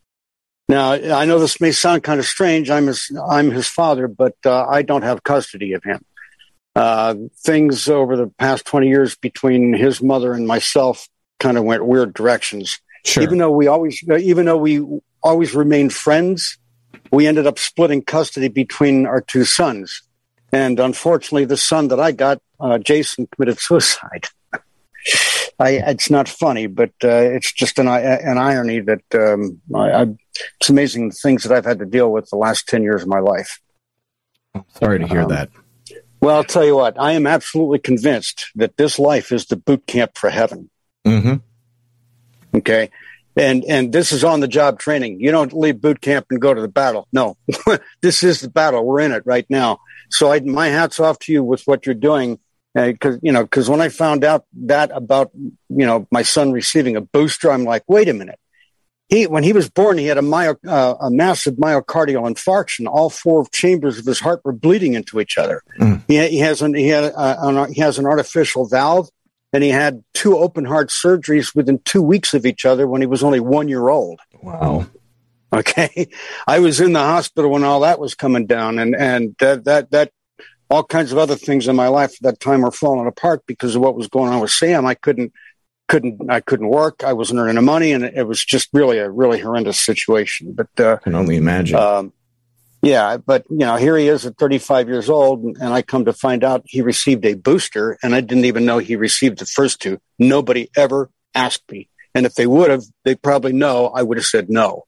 Now, I know this may sound kind of strange. I'm his, I'm his father, but uh, I don't have custody of him. Uh, things over the past 20 years between his mother and myself kind of went weird directions. Sure. Even though we always, uh, even though we always remained friends, we ended up splitting custody between our two sons. And unfortunately, the son that I got, uh, Jason, committed suicide. I, it's not funny, but uh, it's just an, an irony that um, I, I, it's amazing the things that I've had to deal with the last 10 years of my life. Sorry to hear Um, that. Well, I'll tell you what, I am absolutely convinced that this life is the boot camp for heaven. Mm-hmm. Okay. And, and this is on the job training. You don't leave boot camp and go to the battle. No, this is the battle. We're in it right now. So I, my hat's off to you with what you're doing. Uh, cause, you know, cause when I found out that about, you know, my son receiving a booster, I'm like, wait a minute. He, when he was born, he had a, myo, uh, a massive myocardial infarction. All four chambers of his heart were bleeding into each other. He, he has an, he had, uh, an, he has an artificial valve and he had two open heart surgeries within two weeks of each other when he was only one year old. Wow. Okay. I was in the hospital when all that was coming down and, and that, that, that, all kinds of other things in my life at that time were falling apart because of what was going on with Sam. I couldn't, couldn't, I couldn't work. I wasn't earning the money and it was just really a really horrendous situation. But, uh, I can only imagine. um, yeah, but you know, here he is at 35 years old, and I come to find out he received a booster, and I didn't even know he received the first two. Nobody ever asked me, and if they would have, they probably know I would have said no.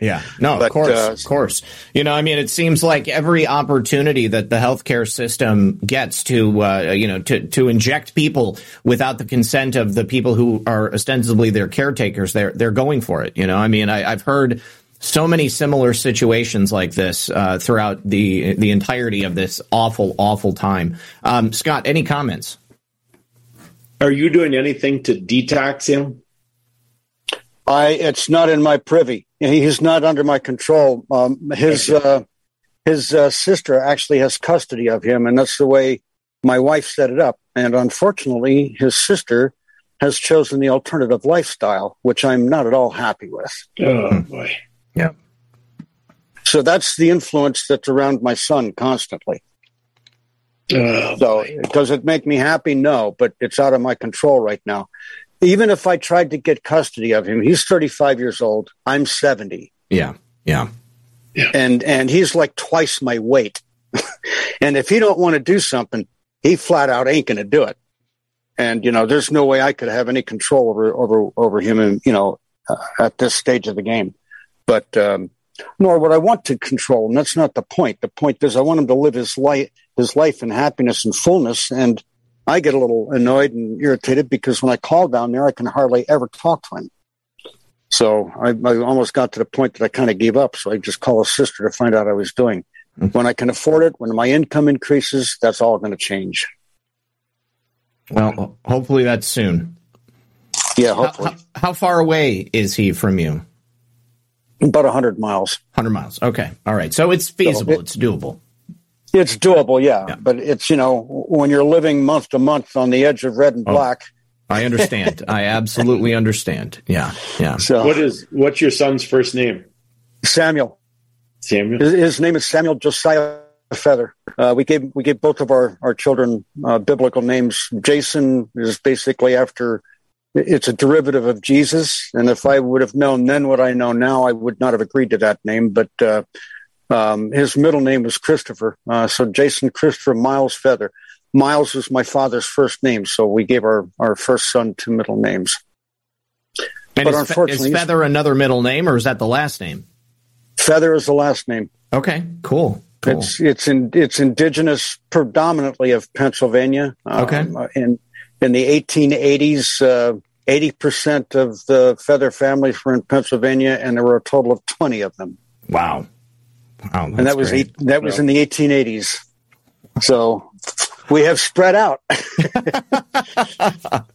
Yeah, no, But, of course, uh, of course. You know, I mean, it seems like every opportunity that the healthcare system gets to, uh, you know, to to inject people without the consent of the people who are ostensibly their caretakers, they're they're going for it. You know, I mean, I, I've heard so many similar situations like this uh, throughout the the entirety of this awful, awful time. Um, Scott, any comments? Are you doing anything to detox him? I it's not in my privy. He's not under my control. Um, his uh, his uh, sister actually has custody of him, and that's the way my wife set it up. And unfortunately, his sister has chosen the alternative lifestyle, which I'm not at all happy with. Oh boy. Yeah. So that's the influence that's around my son constantly. Oh, So does it make me happy? No, but it's out of my control right now. Even if I tried to get custody of him, he's 35 years old. I'm 70. Yeah, yeah. And and he's like twice my weight. and if he don't want to do something, he flat out ain't going to do it. And you know, there's no way I could have any control over over over him and you know uh, at this stage of the game. But um nor would I want to control him. That's not the point. The point is I want him to live his life his life in happiness and fullness and I get a little annoyed and irritated because when I call down there, I can hardly ever talk to him. So I, I almost got to the point that I kind of gave up. So I just call a sister to find out how I was doing. Mm-hmm. When I can afford it, when my income increases, that's all going to change. Well, hopefully that's soon. Yeah, How, hopefully. how, how far away is he from you? About 100 miles. 100 miles. Okay. All right. So it's feasible. it- it's doable. It's doable, yeah. But it's, you know, when you're living month to month on the edge of red and Oh. black, I understand. I absolutely understand. Yeah, yeah. So what is what's your son's first name? Samuel. Samuel. His, his name is Samuel Josiah Feather. Uh, we gave we gave both of our our children uh, biblical names. Jason is basically after. It's a derivative of Jesus, and if I would have known then what I know now, I would not have agreed to that name. But uh, um, his middle name was Christopher, uh, so Jason Christopher Miles Feather. Miles was my father's first name, so we gave our our first son two middle names. And But is, unfortunately- is Feather another middle name, or is that the last name? Feather is the last name. Okay, cool. Cool. It's it's in, it's indigenous predominantly of Pennsylvania. Okay. Um, in in the 1880s, uh, eighty percent of the feather families were in Pennsylvania, and there were a total of twenty of them. Wow. Wow, and that was great. eight, that was in the 1880s. So we have spread out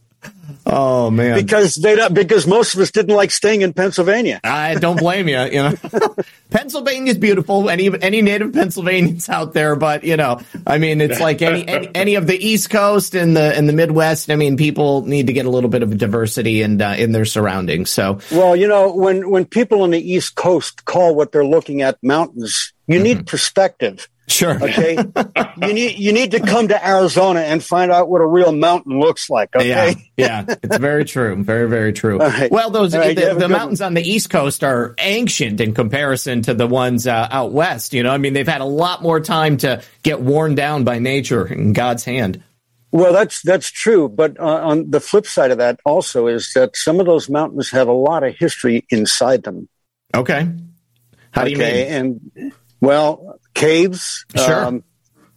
Oh man. because they don't, because most of us didn't like staying in Pennsylvania. I don't blame you. You know, Pennsylvania's beautiful. Any any native Pennsylvanians out there, but you know, I mean, it's like any, any any of the East Coast and the and the Midwest. I mean, people need to get a little bit of diversity and uh, in their surroundings. So Well, you know, when when people on the East Coast call what they're looking at mountains, you need perspective. Sure. Okay. you need you need to come to Arizona and find out what a real mountain looks like. Okay. Yeah, yeah, it's very true. Very, very true. Right. Well, those right, the, the mountains on the East Coast are ancient in comparison to the ones uh, out west. You know, I mean, they've had a lot more time to get worn down by nature in God's hand. Well, that's that's true, but uh, on the flip side of that also is that some of those mountains have a lot of history inside them. Okay. How do you okay, mean? and well, caves, Sure. um,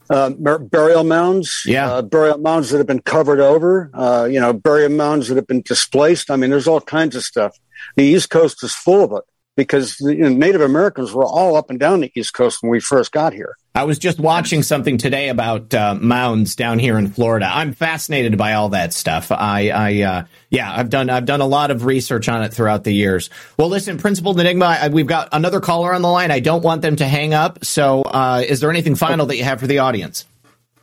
uh, bur- burial mounds, Yeah. uh, burial mounds that have been covered over, uh, you know, burial mounds that have been displaced. I mean, there's all kinds of stuff. The East Coast is full of it because the, you know, Native Americans were all up and down the East Coast when we first got here. I was just watching something today about uh, mounds down here in Florida. I'm fascinated by all that stuff. I, I, uh, yeah, I've done, I've done a lot of research on it throughout the years. Well, listen, Principled Enigma, I, we've got another caller on the line. I don't want them to hang up. So, uh, is there anything final that you have for the audience?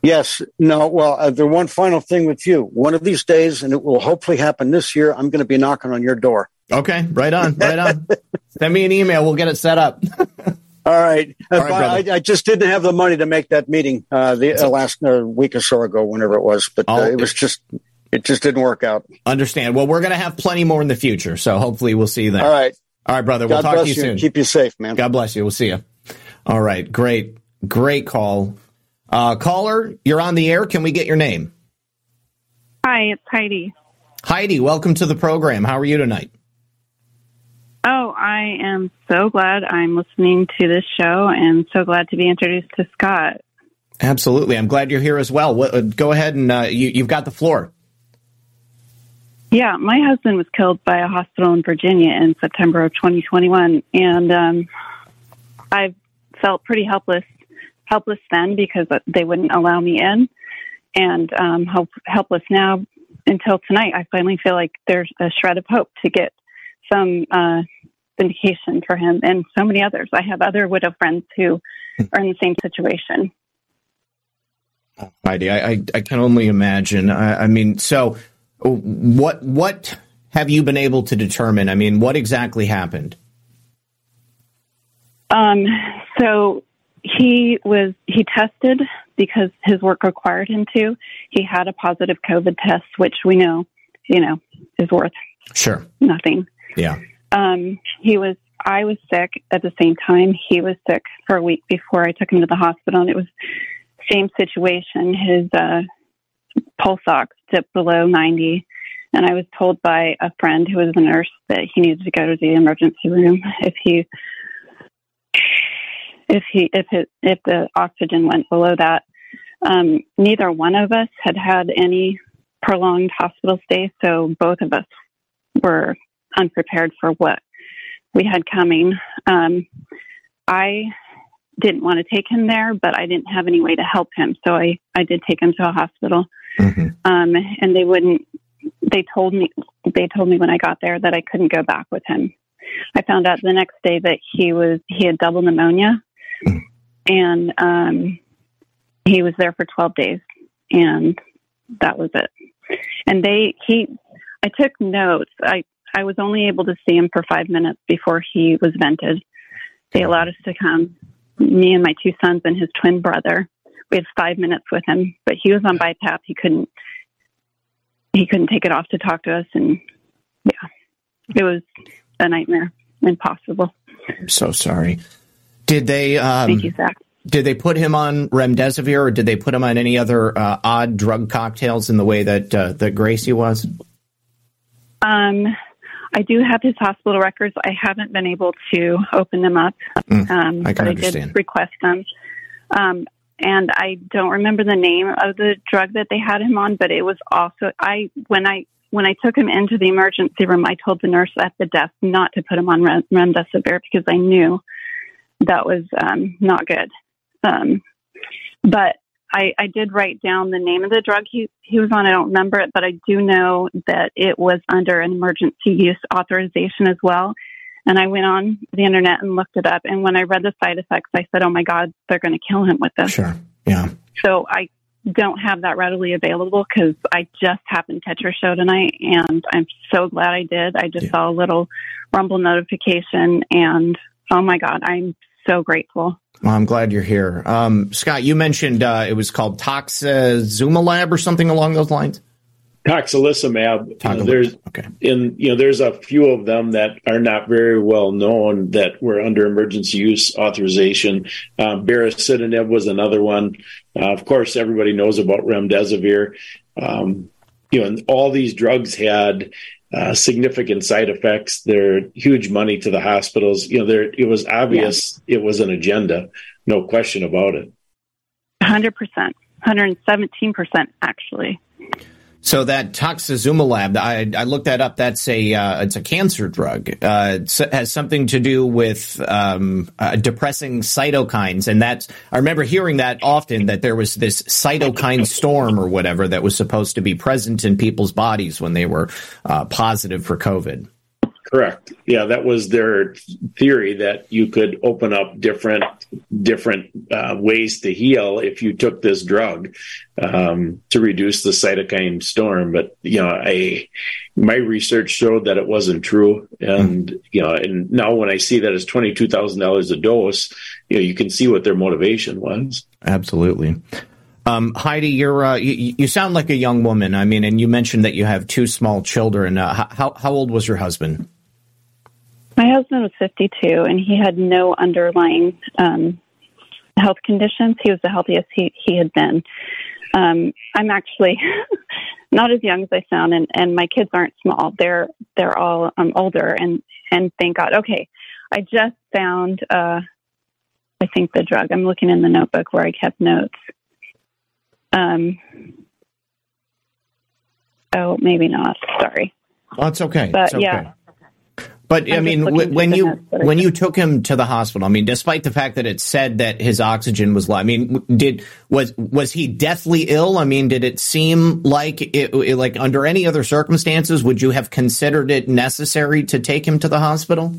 Yes. No. Well, uh, the one final thing with you. One of these days, and it will hopefully happen this year. I'm going to be knocking on your door. Okay, right on, right on. Send me an email. We'll get it set up. All right. All right. I, I just didn't have the money to make that meeting uh, the uh, last uh, week or so ago, whenever it was. But uh, Oh, it was just it just didn't work out. Understand. Well, we're going to have plenty more in the future. So hopefully we'll see you then. All right. All right, brother. God we'll talk bless to you you. soon. Keep you safe, man. God bless you. We'll see you. All right. Great. Great call. Uh, caller, you're on the air. Can we get your name? Hi, it's Heidi. Heidi, welcome to the program. How are you tonight? Oh, I am so glad I'm listening to this show and so glad to be introduced to Scott. Absolutely. I'm glad you're here as well. Uh, go ahead and uh, you, you've got the floor. Yeah, my husband was killed by a hospital in Virginia in September of 2021, and um, I felt pretty helpless, helpless then because they wouldn't allow me in, and um, help, helpless now until tonight. I finally feel like there's a shred of hope to get some uh, vindication for him and so many others. I have other widow friends who are in the same situation. Heidi, I, I, I can only imagine. I, I mean, so what what have you been able to determine? I mean, what exactly happened? Um, so he was he tested because his work required him to. He had a positive COVID test, which we know, you know, is worth Sure. nothing. Yeah. Um, he was. I was sick at the same time. He was sick for a week before I took him to the hospital, and it was same situation. His uh, pulse ox dipped below ninety, and I was told by a friend who was a nurse that he needed to go to the emergency room if he if he if it if the oxygen went below that. Um, neither one of us had had any prolonged hospital stay, so both of us were unprepared for what we had coming. Um, I didn't want to take him there, but I didn't have any way to help him, so I I did take him to a hospital. Um, and they wouldn't. They told me they told me when I got there that I couldn't go back with him. I found out the next day that he was he had double pneumonia, and um, he was there for twelve days, and that was it. and they he I took notes. I I was only able to see him for five minutes before he was vented. They allowed us to come, me and my two sons and his twin brother. We had five minutes with him, but he was on BiPAP. He couldn't he couldn't take it off to talk to us, and yeah, it was a nightmare, impossible. I'm so sorry. Did they? Um, Thank you, Zak. Did they put him on remdesivir, or did they put him on any other uh, odd drug cocktails in the way that uh, that Gracie was? Um, I do have his hospital records. I haven't been able to open them up, Mm, um, I can but I did request them. Um, and I don't remember the name of the drug that they had him on, but it was also I when I when I took him into the emergency room, I told the nurse at the desk not to put him on rem- remdesivir because I knew that was um, not good. Um, but I, I did write down the name of the drug he, he was on. I don't remember it, but I do know that it was under an emergency use authorization as well. And I went on the internet and looked it up. And when I read the side effects, I said, oh my God, they're going to kill him with this. Sure. Yeah. So I don't have that readily available because I just happened to catch your show tonight and I'm so glad I did. I just saw a little rumble notification and oh my God, I'm so grateful. Well, I'm glad you're here. Um, Scott, you mentioned uh, it was called Toxazumab or something along those lines. Tocilizumab. You know, there's in you know there's a few of them that are not very well known that were under emergency use authorization. Um, baricitinib was another one. Uh, of course, everybody knows about remdesivir. Um, you know, and all these drugs had uh, significant side effects. They're huge money to the hospitals. You know, there it was obvious it was an agenda, no question about it. 100%, 117% actually. So that Toxazumab, I, I looked that up. That's a uh, it's a cancer drug. Uh, it has something to do with um, uh, depressing cytokines, and that's I remember hearing that often that there was this cytokine storm or whatever that was supposed to be present in people's bodies when they were uh, positive for COVID. Correct. Yeah, that was their theory that you could open up different different uh, ways to heal if you took this drug um, to reduce the cytokine storm. But you know, I my research showed that it wasn't true, and you know, and now when I see that it's twenty two thousand dollars a dose, you know, you can see what their motivation was. Absolutely. Um, Heidi, you're uh, you, you sound like a young woman. I mean, and you mentioned that you have two small children. Uh, how how old was your husband? My husband was 52 and he had no underlying um, health conditions. He was the healthiest he, he had been. Um, I'm actually not as young as I sound, and, and my kids aren't small. They're they're all um, older, and and thank God. Okay, I just found uh, I think the drug. I'm looking in the notebook where I kept notes. Um. Oh, maybe not. Sorry. Oh, it's okay. But It's okay. yeah. But I I'm mean, just when you when took. you took him to the hospital, I mean, despite the fact that it said that his oxygen was low, I mean, did was was he deathly ill? I mean, did it seem like it, it- like under any other circumstances would you have considered it necessary to take him to the hospital?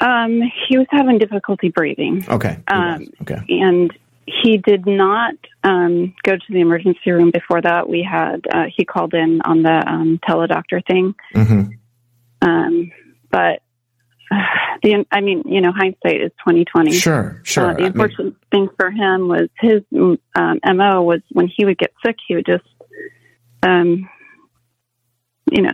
Um, he was having difficulty breathing. Okay. Um, okay. And he did not um, go to the emergency room before that. We had uh, he called in on the um, teledoctor thing, Mm-hmm. um, but uh, the I mean, you know, hindsight is twenty twenty. Sure, sure. Uh, I the mean- thing for him was his um, mo was when he would get sick, he would just, um, you know,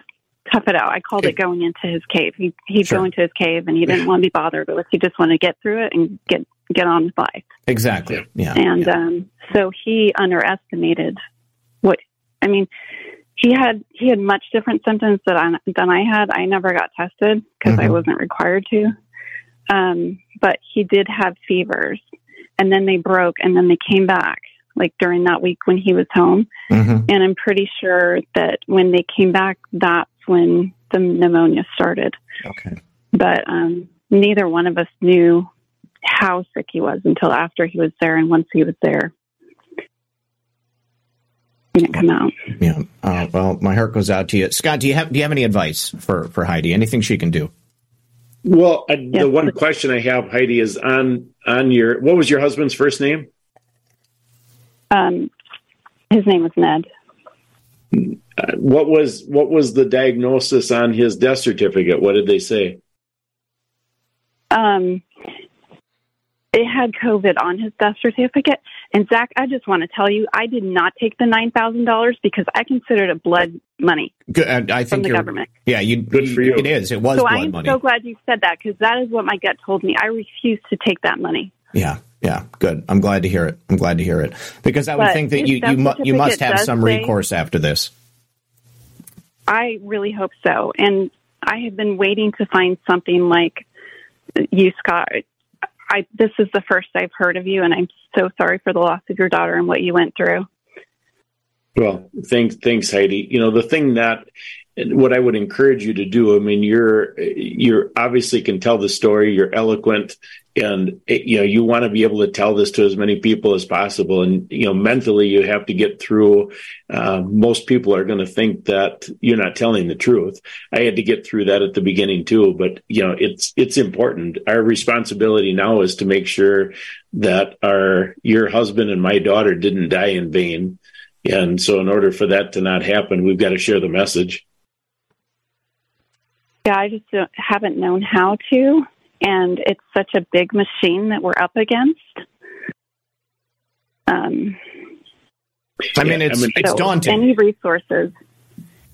tough it out. I called it going into his cave. He he'd go into his cave and he didn't want to be bothered with. He just wanted to get through it and get get on with life. Exactly. Yeah. And um, so he underestimated what I mean. He had he had much different symptoms that I, than I had. I never got tested because I Mhm. wasn't required to. Um, but he did have fevers, and then they broke, and then they came back like during that week when he was home. Mm-hmm. And I'm pretty sure that when they came back, that's when the pneumonia started. Okay. But um, neither one of us knew how sick he was until after he was there. And once he was there, he didn't come out. Yeah. Uh, well, my heart goes out to you, Scott. Do you have do you have any advice for for Heidi? Anything she can do? Well, I, the one question I have, Heidi, is on on your what was your husband's first name? Um, His name was Ned. Uh, what was what was the diagnosis on his death certificate? What did they say? Um, it had COVID on his death certificate. And Zak, I just want to tell you, I did not take the nine thousand dollars because I considered it blood money. Good. I, I think From the government. Yeah, you, Good for you. It is. It was so blood I am money. so glad you said that because that is what my gut told me. I refuse to take that money. Yeah, yeah, good. I'm glad to hear it. I'm glad to hear it because I would think that you you, mu- you must have does some say- recourse after this. I really hope so. And I have been waiting to find something like you, Scott. I this is the first I've heard of you, and I'm so sorry for the loss of your daughter and what you went through. Well, thanks, thanks, Heidi. You know, the thing that what I would encourage you to do. I mean, you're you're obviously can tell the story. You're eloquent, and you know you want to be able to tell this to as many people as possible. And you know, mentally, you have to get through. Uh, most people are going to think that you're not telling the truth. I had to get through that at the beginning too. But you know, it's it's important. Our responsibility now is to make sure that our your husband and my daughter didn't die in vain. And so, in order for that to not happen, we've got to share the message. Yeah, I just haven't known how to, and it's such a big machine that we're up against. Um, I mean, it's it's so daunting. Any resources?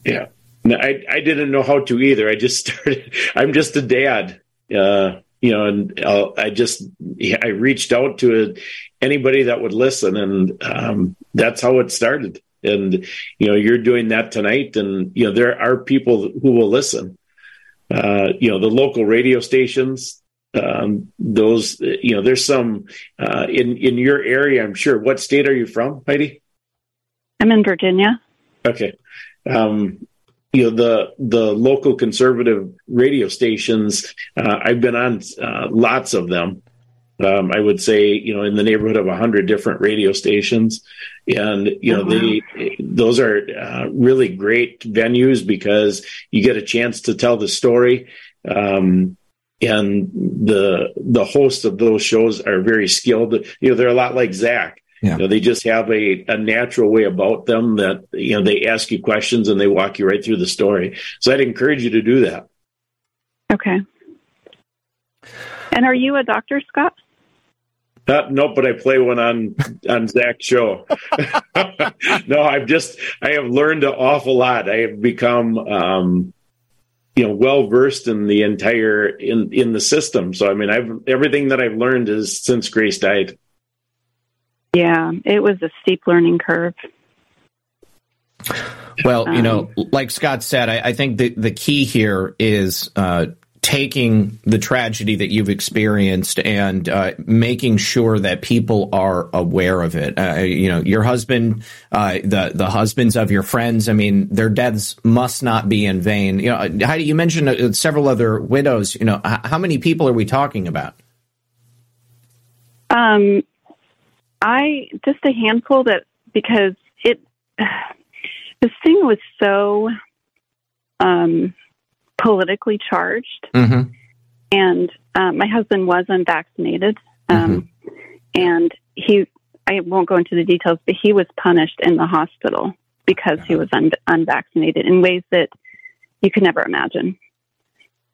Yeah. No, I, I didn't know how to either. I just started, I'm just a dad, uh, you know, and uh, I just, I reached out to anybody that would listen and, um, that's how it started. And, you know, you're doing that tonight and, you know, there are people who will listen. Uh, you know, the local radio stations, um, those, you know, there's some, uh, in, in your area, I'm sure. What state are you from, Heidi? I'm in Virginia. Okay. Um, you know the the local conservative radio stations. Uh, I've been on uh, lots of them. Um, I would say you know in the neighborhood of a hundred different radio stations, and you know Oh, wow. they those are uh, really great venues because you get a chance to tell the story. Um, and the the hosts of those shows are very skilled. You know, they're a lot like Zak. Yeah. You know, they just have a, a natural way about them that, you know, they ask you questions and they walk you right through the story. So I'd encourage you to do that. Okay. And are you a doctor, Scott? Uh, nope, but I play one on on Zak's show. no, I've just I have learned an awful lot. I have become um, you know well versed in the entire in in the system. So I mean, I've everything that I've learned is since Grace died. Yeah, it was a steep learning curve. Well, you know, like Scott said, I, I think the the key here is uh, taking the tragedy that you've experienced and uh, making sure that people are aware of it. Uh, you know, your husband, uh, the the husbands of your friends. I mean, their deaths must not be in vain. You know, Heidi, you mentioned uh, several other widows. You know, how many people are we talking about? Um, I just a handful that because it this thing was so um, politically charged, Mm-hmm. and um, my husband was unvaccinated, um, and he I won't go into the details, but he was punished in the hospital because he was un- unvaccinated in ways that you could never imagine.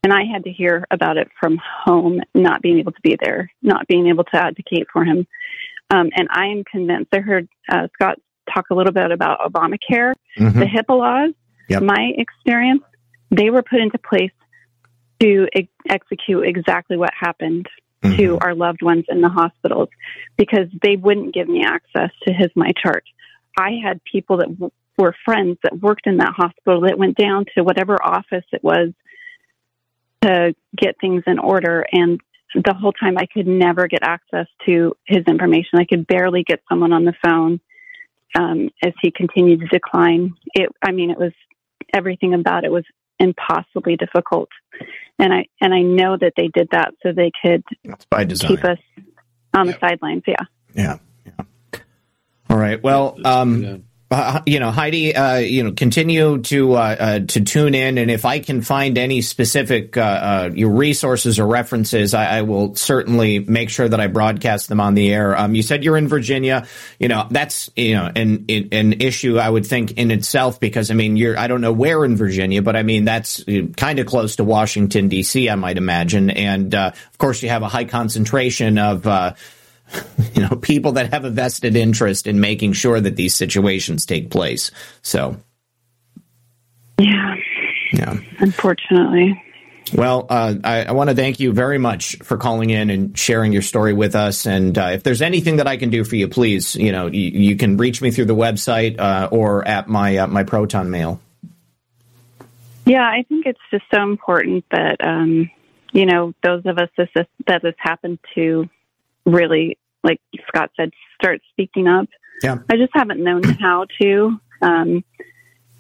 And I had to hear about it from home, not being able to be there, not being able to advocate for him. Um, and I am convinced. I heard uh, Scott talk a little bit about Obamacare, Mhm. the HIPAA laws. Yep. My experience, they were put into place to ex- execute exactly what happened to our loved ones in the hospitals because they wouldn't give me access to his my chart. I had people that w- were friends that worked in that hospital that went down to whatever office it was to get things in order and the whole time I could never get access to his information. I could barely get someone on the phone um, as he continued to decline. It, I mean, it was everything about it was impossibly difficult, and I and I know that they did that so they could by keep us on the sidelines. Yeah. Yeah. yeah. All right. Well, um, uh, you know, Heidi, uh, you know, continue to uh, uh, to tune in, and if I can find any specific uh, uh, your resources or references, I, I, will certainly make sure that I broadcast them on the air. Um, you said you're in Virginia, you know, that's you know an an issue I would think in itself because I mean you're I don't know where in Virginia, but I mean that's kind of close to Washington D.C. I might imagine, and of course you have a high concentration of you know, people that have a vested interest in making sure that these situations take place. So, yeah, yeah, unfortunately. Well, uh, I, I want to thank you very much for calling in and sharing your story with us. And uh, if there's anything that I can do for you, please, you know, you, you can reach me through the website uh, or at my uh, my Proton mail. Yeah, I think it's just so important that um, you know those of us that this, that this happened to really, like Scott said, start speaking up. Yeah. I just haven't known how to. Um,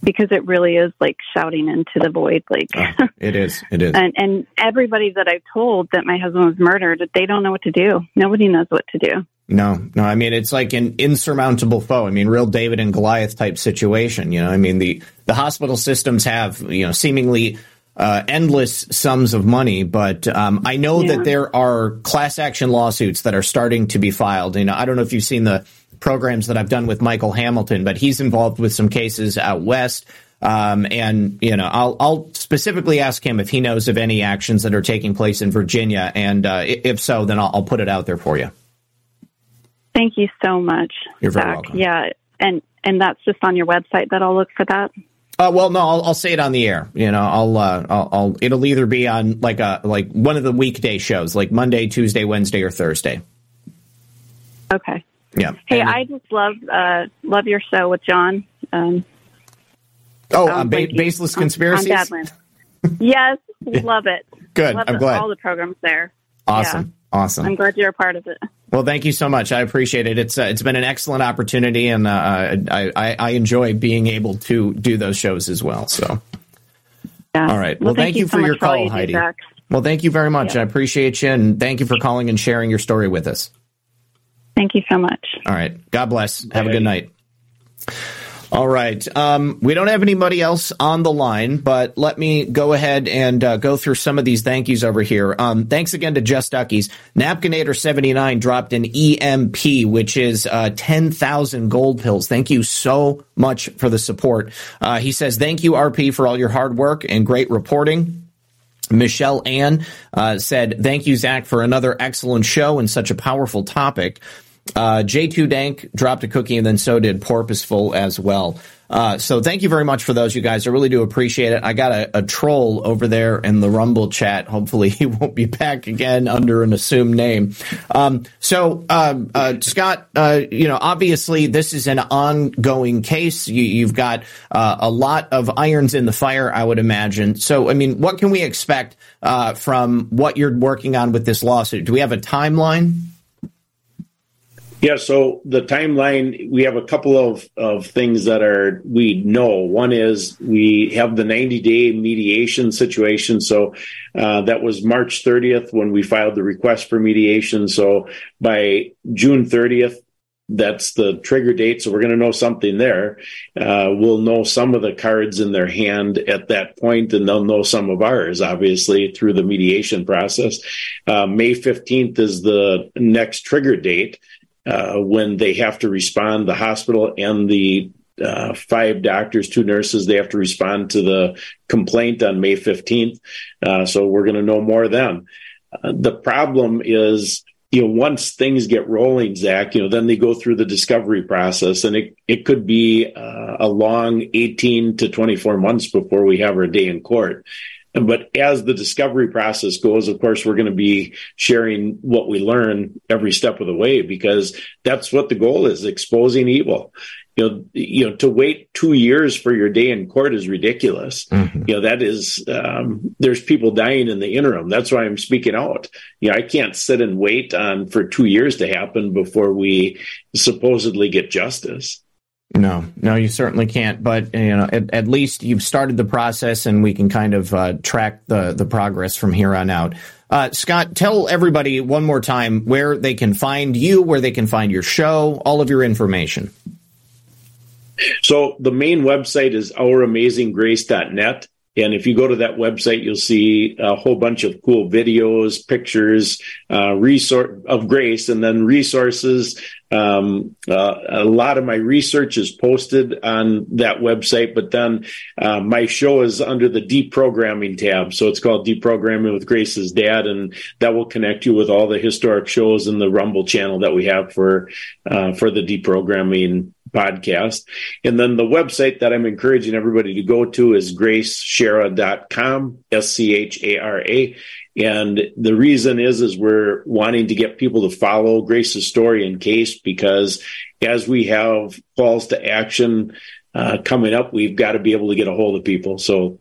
because it really is like shouting into the void like oh, it is it is and and everybody that i've told that my husband was murdered they don't know what to do nobody knows what to do no no i mean it's like an insurmountable foe i mean real david and goliath type situation you know i mean the the hospital systems have you know seemingly uh, endless sums of money, but um, I know yeah. that there are class action lawsuits that are starting to be filed. You know, I don't know if you've seen the programs that I've done with Michael Hamilton, but he's involved with some cases out west. Um, and you know, I'll, I'll specifically ask him if he knows of any actions that are taking place in Virginia, and uh, if so, then I'll, I'll, put it out there for you. Thank you so much. You're very Zak. welcome. Yeah, and and that's just on your website that I'll look for that. Uh, well, no, I'll, I'll, say it on the air. You know, I'll, uh, I'll, I'll, it'll either be on like a like one of the weekday shows, like Monday, Tuesday, Wednesday, or Thursday. Okay. Yeah. Hey, and, I just love uh, love your show with John. Um, oh, um, ba- baseless conspiracies. On, on yes, love it. Good. Love I'm the, glad. All the programs there. Awesome. Awesome. I'm glad you're a part of it. Well, thank you so much. I appreciate it. It's uh, it's been an excellent opportunity, and uh, I, I, I enjoy being able to do those shows as well. So, yeah. all right. Well, well thank, thank, you for so your call, you Heidi. Well, thank you very much. Yeah. I appreciate you, and thank you for calling and sharing your story with us. Thank you so much. All right. God bless. Have a good night. All right. Um, we don't have anybody else on the line, but let me go ahead and uh, go through some of these thank yous over here. Um, thanks again to Just Duckies. Napkinator79 dropped an EMP, which is uh, 10,000 gold pills. Thank you so much for the support. Uh, he says, Thank you, RP, for all your hard work and great reporting. Michelle Ann uh, said, Thank you, Zak, for another excellent show and such a powerful topic. Uh, J2 Dank dropped a cookie, and then so did Porpoiseful as well. Uh, so thank you very much for those, you guys. I really do appreciate it. I got a, a troll over there in the Rumble chat. Hopefully, he won't be back again under an assumed name. Um, so, um, uh, Scott, uh, you know, obviously this is an ongoing case. You, have got uh, a lot of irons in the fire, I would imagine. So, I mean, what can we expect uh, from what you're working on with this lawsuit? Do we have a timeline? Yeah, so the timeline, we have a couple of, of things that are we know. One is we have the 90 day mediation situation. So uh, that was March 30th when we filed the request for mediation. So by June 30th, that's the trigger date. So we're going to know something there. Uh, we'll know some of the cards in their hand at that point, and they'll know some of ours, obviously, through the mediation process. Uh, May 15th is the next trigger date. Uh, when they have to respond, the hospital and the uh, five doctors, two nurses, they have to respond to the complaint on May 15th. Uh, so we're going to know more then. Uh, the problem is, you know, once things get rolling, Zak, you know, then they go through the discovery process and it, it could be uh, a long 18 to 24 months before we have our day in court. But as the discovery process goes, of course, we're going to be sharing what we learn every step of the way because that's what the goal is exposing evil. You know, you know, to wait two years for your day in court is ridiculous. Mm-hmm. You know, that is, um, there's people dying in the interim. That's why I'm speaking out. You know, I can't sit and wait on for two years to happen before we supposedly get justice. No, no, you certainly can't. But you know, at, at least you've started the process, and we can kind of uh, track the the progress from here on out. Uh, Scott, tell everybody one more time where they can find you, where they can find your show, all of your information. So the main website is ouramazinggrace.net. And if you go to that website, you'll see a whole bunch of cool videos, pictures, uh, resource of grace, and then resources. Um, uh, a lot of my research is posted on that website, but then uh, my show is under the deprogramming tab. So it's called Deprogramming with Grace's Dad, and that will connect you with all the historic shows in the Rumble channel that we have for uh, for the deprogramming podcast. And then the website that I'm encouraging everybody to go to is graceschara.com, S C H A R A. And the reason is, is we're wanting to get people to follow Grace's story in case, because as we have calls to action uh, coming up, we've got to be able to get a hold of people. So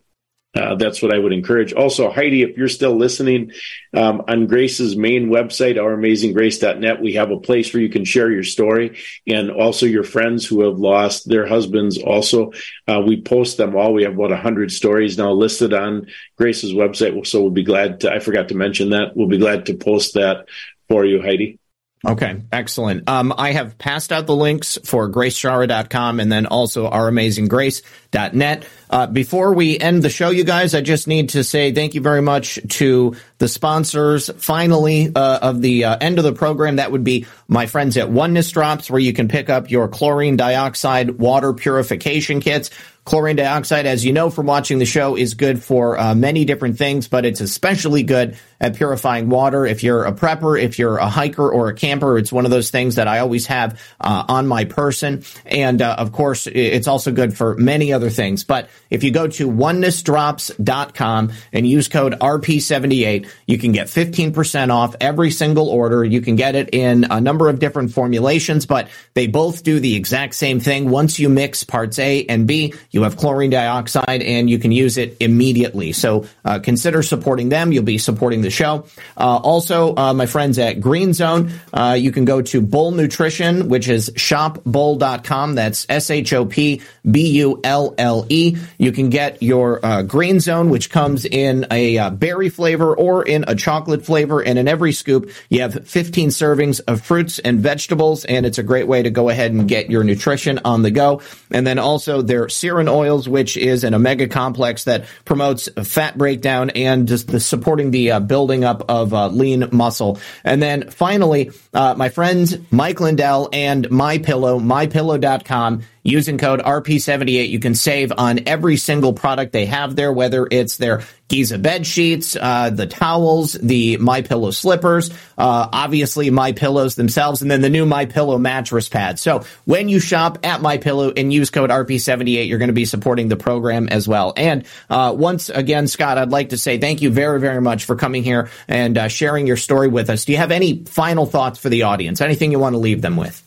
uh, that's what I would encourage. Also, Heidi, if you're still listening, um, on Grace's main website, ouramazinggrace.net, we have a place where you can share your story and also your friends who have lost their husbands. Also, uh, we post them all. We have about 100 stories now listed on Grace's website. So we'll be glad to, I forgot to mention that. We'll be glad to post that for you, Heidi. Okay, excellent. Um, I have passed out the links for graceschara.com and then also ouramazinggrace.net. Uh, before we end the show, you guys, I just need to say thank you very much to the sponsors, finally, uh, of the uh, end of the program. That would be my friends at Oneness Drops, where you can pick up your chlorine dioxide water purification kits. Chlorine dioxide, as you know from watching the show, is good for uh, many different things, but it's especially good at purifying water. If you're a prepper, if you're a hiker or a camper, it's one of those things that I always have uh, on my person. And uh, of course, it's also good for many other things. But if you go to onenessdrops.com and use code RP78, you can get 15% off every single order. You can get it in a number of different formulations, but they both do the exact same thing. Once you mix parts A and B, you have chlorine dioxide and you can use it immediately. So uh, consider supporting them. You'll be supporting the show. Uh, also, uh, my friends at Green Zone, uh, you can go to Bull Nutrition, which is shopbulle.com. That's S H O P B U L L E. You can get your uh, Green Zone, which comes in a uh, berry flavor or in a chocolate flavor. And in every scoop, you have 15 servings of fruits and vegetables. And it's a great way to go ahead and get your nutrition on the go. And then also their Serum oils, which is an omega complex that promotes fat breakdown and just the supporting the uh, building up of uh, lean muscle. And then finally, uh, my friends Mike Lindell and My Pillow, mypillow.com Using code RP78, you can save on every single product they have there, whether it's their Giza bed sheets, uh, the towels, the My Pillow slippers, uh, obviously My Pillows themselves, and then the new My Pillow mattress pad. So when you shop at My Pillow and use code RP78, you're going to be supporting the program as well. And uh, once again, Scott, I'd like to say thank you very, very much for coming here and uh, sharing your story with us. Do you have any final thoughts for the audience? Anything you want to leave them with?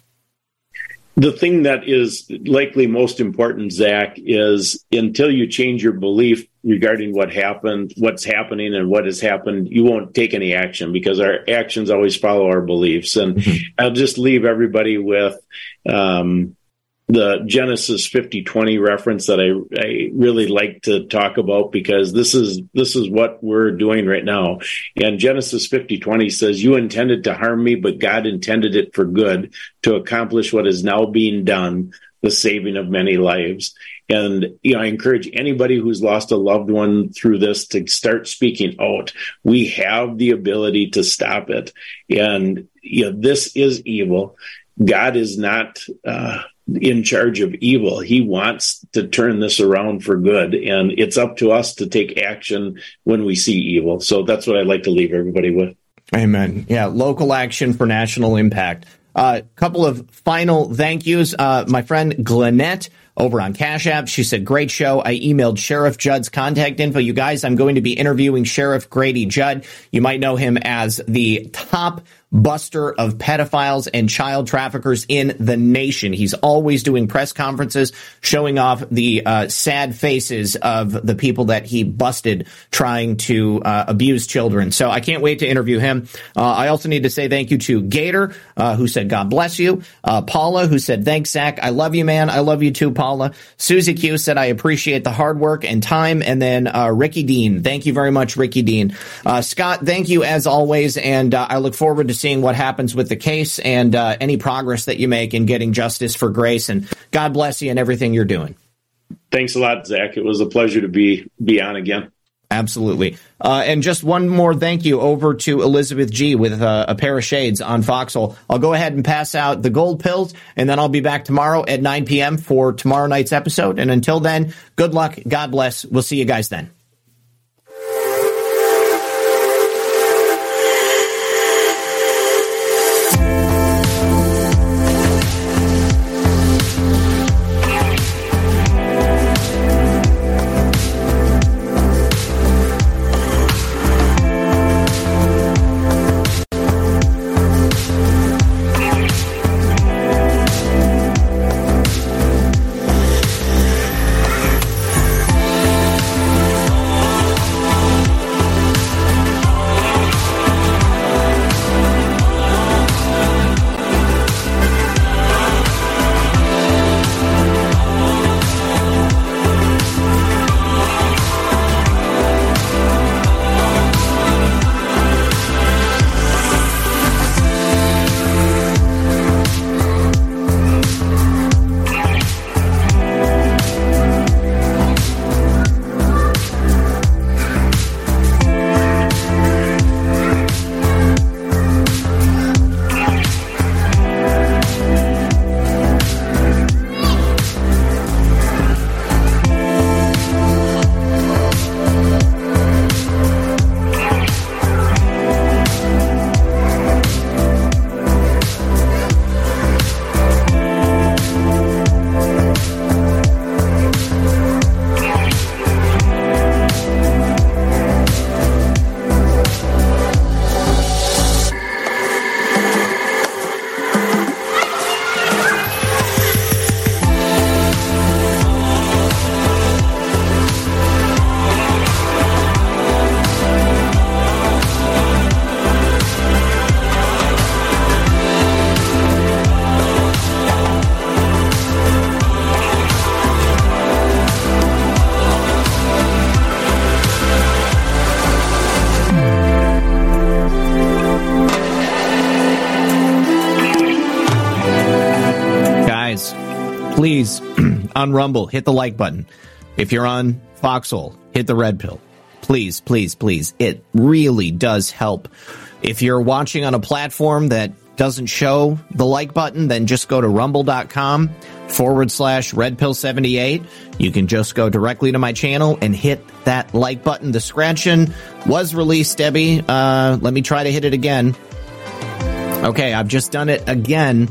The thing that is likely most important, Zak, is until you change your belief regarding what happened, what's happening, and what has happened, you won't take any action because our actions always follow our beliefs. And mm-hmm. I'll just leave everybody with um, the Genesis 5020 reference that I, I really like to talk about because this is this is what we're doing right now. And Genesis 5020 says, You intended to harm me, but God intended it for good to accomplish what is now being done, the saving of many lives. And you know, I encourage anybody who's lost a loved one through this to start speaking out. We have the ability to stop it. And you know, this is evil. God is not uh, in charge of evil. He wants to turn this around for good. And it's up to us to take action when we see evil. So that's what I'd like to leave everybody with. Amen. Yeah, local action for national impact. A uh, couple of final thank yous. Uh, my friend Glenette over on Cash App. She said, great show. I emailed Sheriff Judd's contact info. You guys, I'm going to be interviewing Sheriff Grady Judd. You might know him as the top buster of pedophiles and child traffickers in the nation. He's always doing press conferences showing off the uh, sad faces of the people that he busted trying to uh, abuse children. So I can't wait to interview him. Uh, I also need to say thank you to Gator, uh, who said, God bless you. Uh, Paula, who said, thanks, Zak. I love you, man. I love you too, Paula. Susie Q said, I appreciate the hard work and time. And then uh, Ricky Dean. Thank you very much, Ricky Dean. Scott, thank you as always. And I look forward to seeing what happens with the case and uh, any progress that you make in getting justice for Grace. And God bless you and everything you're doing. Thanks a lot, Zak. It was a pleasure to be be on again. Absolutely. Uh, and just one more thank you over to Elizabeth G with uh, a pair of shades on Foxhole. I'll go ahead and pass out the gold pills, and then I'll be back tomorrow at 9 p.m. for tomorrow night's episode. And until then, good luck. God bless. We'll see you guys then. On Rumble, hit the like button. If you're on Foxhole, hit the red pill. Please, please, please. It really does help. If you're watching on a platform that doesn't show the like button, then just go to rumble.com forward slash red pill 78. You can just go directly to my channel and hit that like button. The scratching was released, Debbie. Uh, let me try to hit it again. Okay, I've just done it again.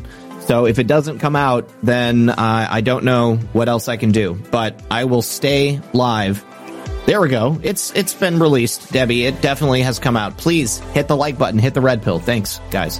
So if it doesn't come out, then uh, I don't know what else I can do. But I will stay live. There we go. It's it's been released, Debbie. It definitely has come out. Please hit the like button, hit the red pill. Thanks, guys.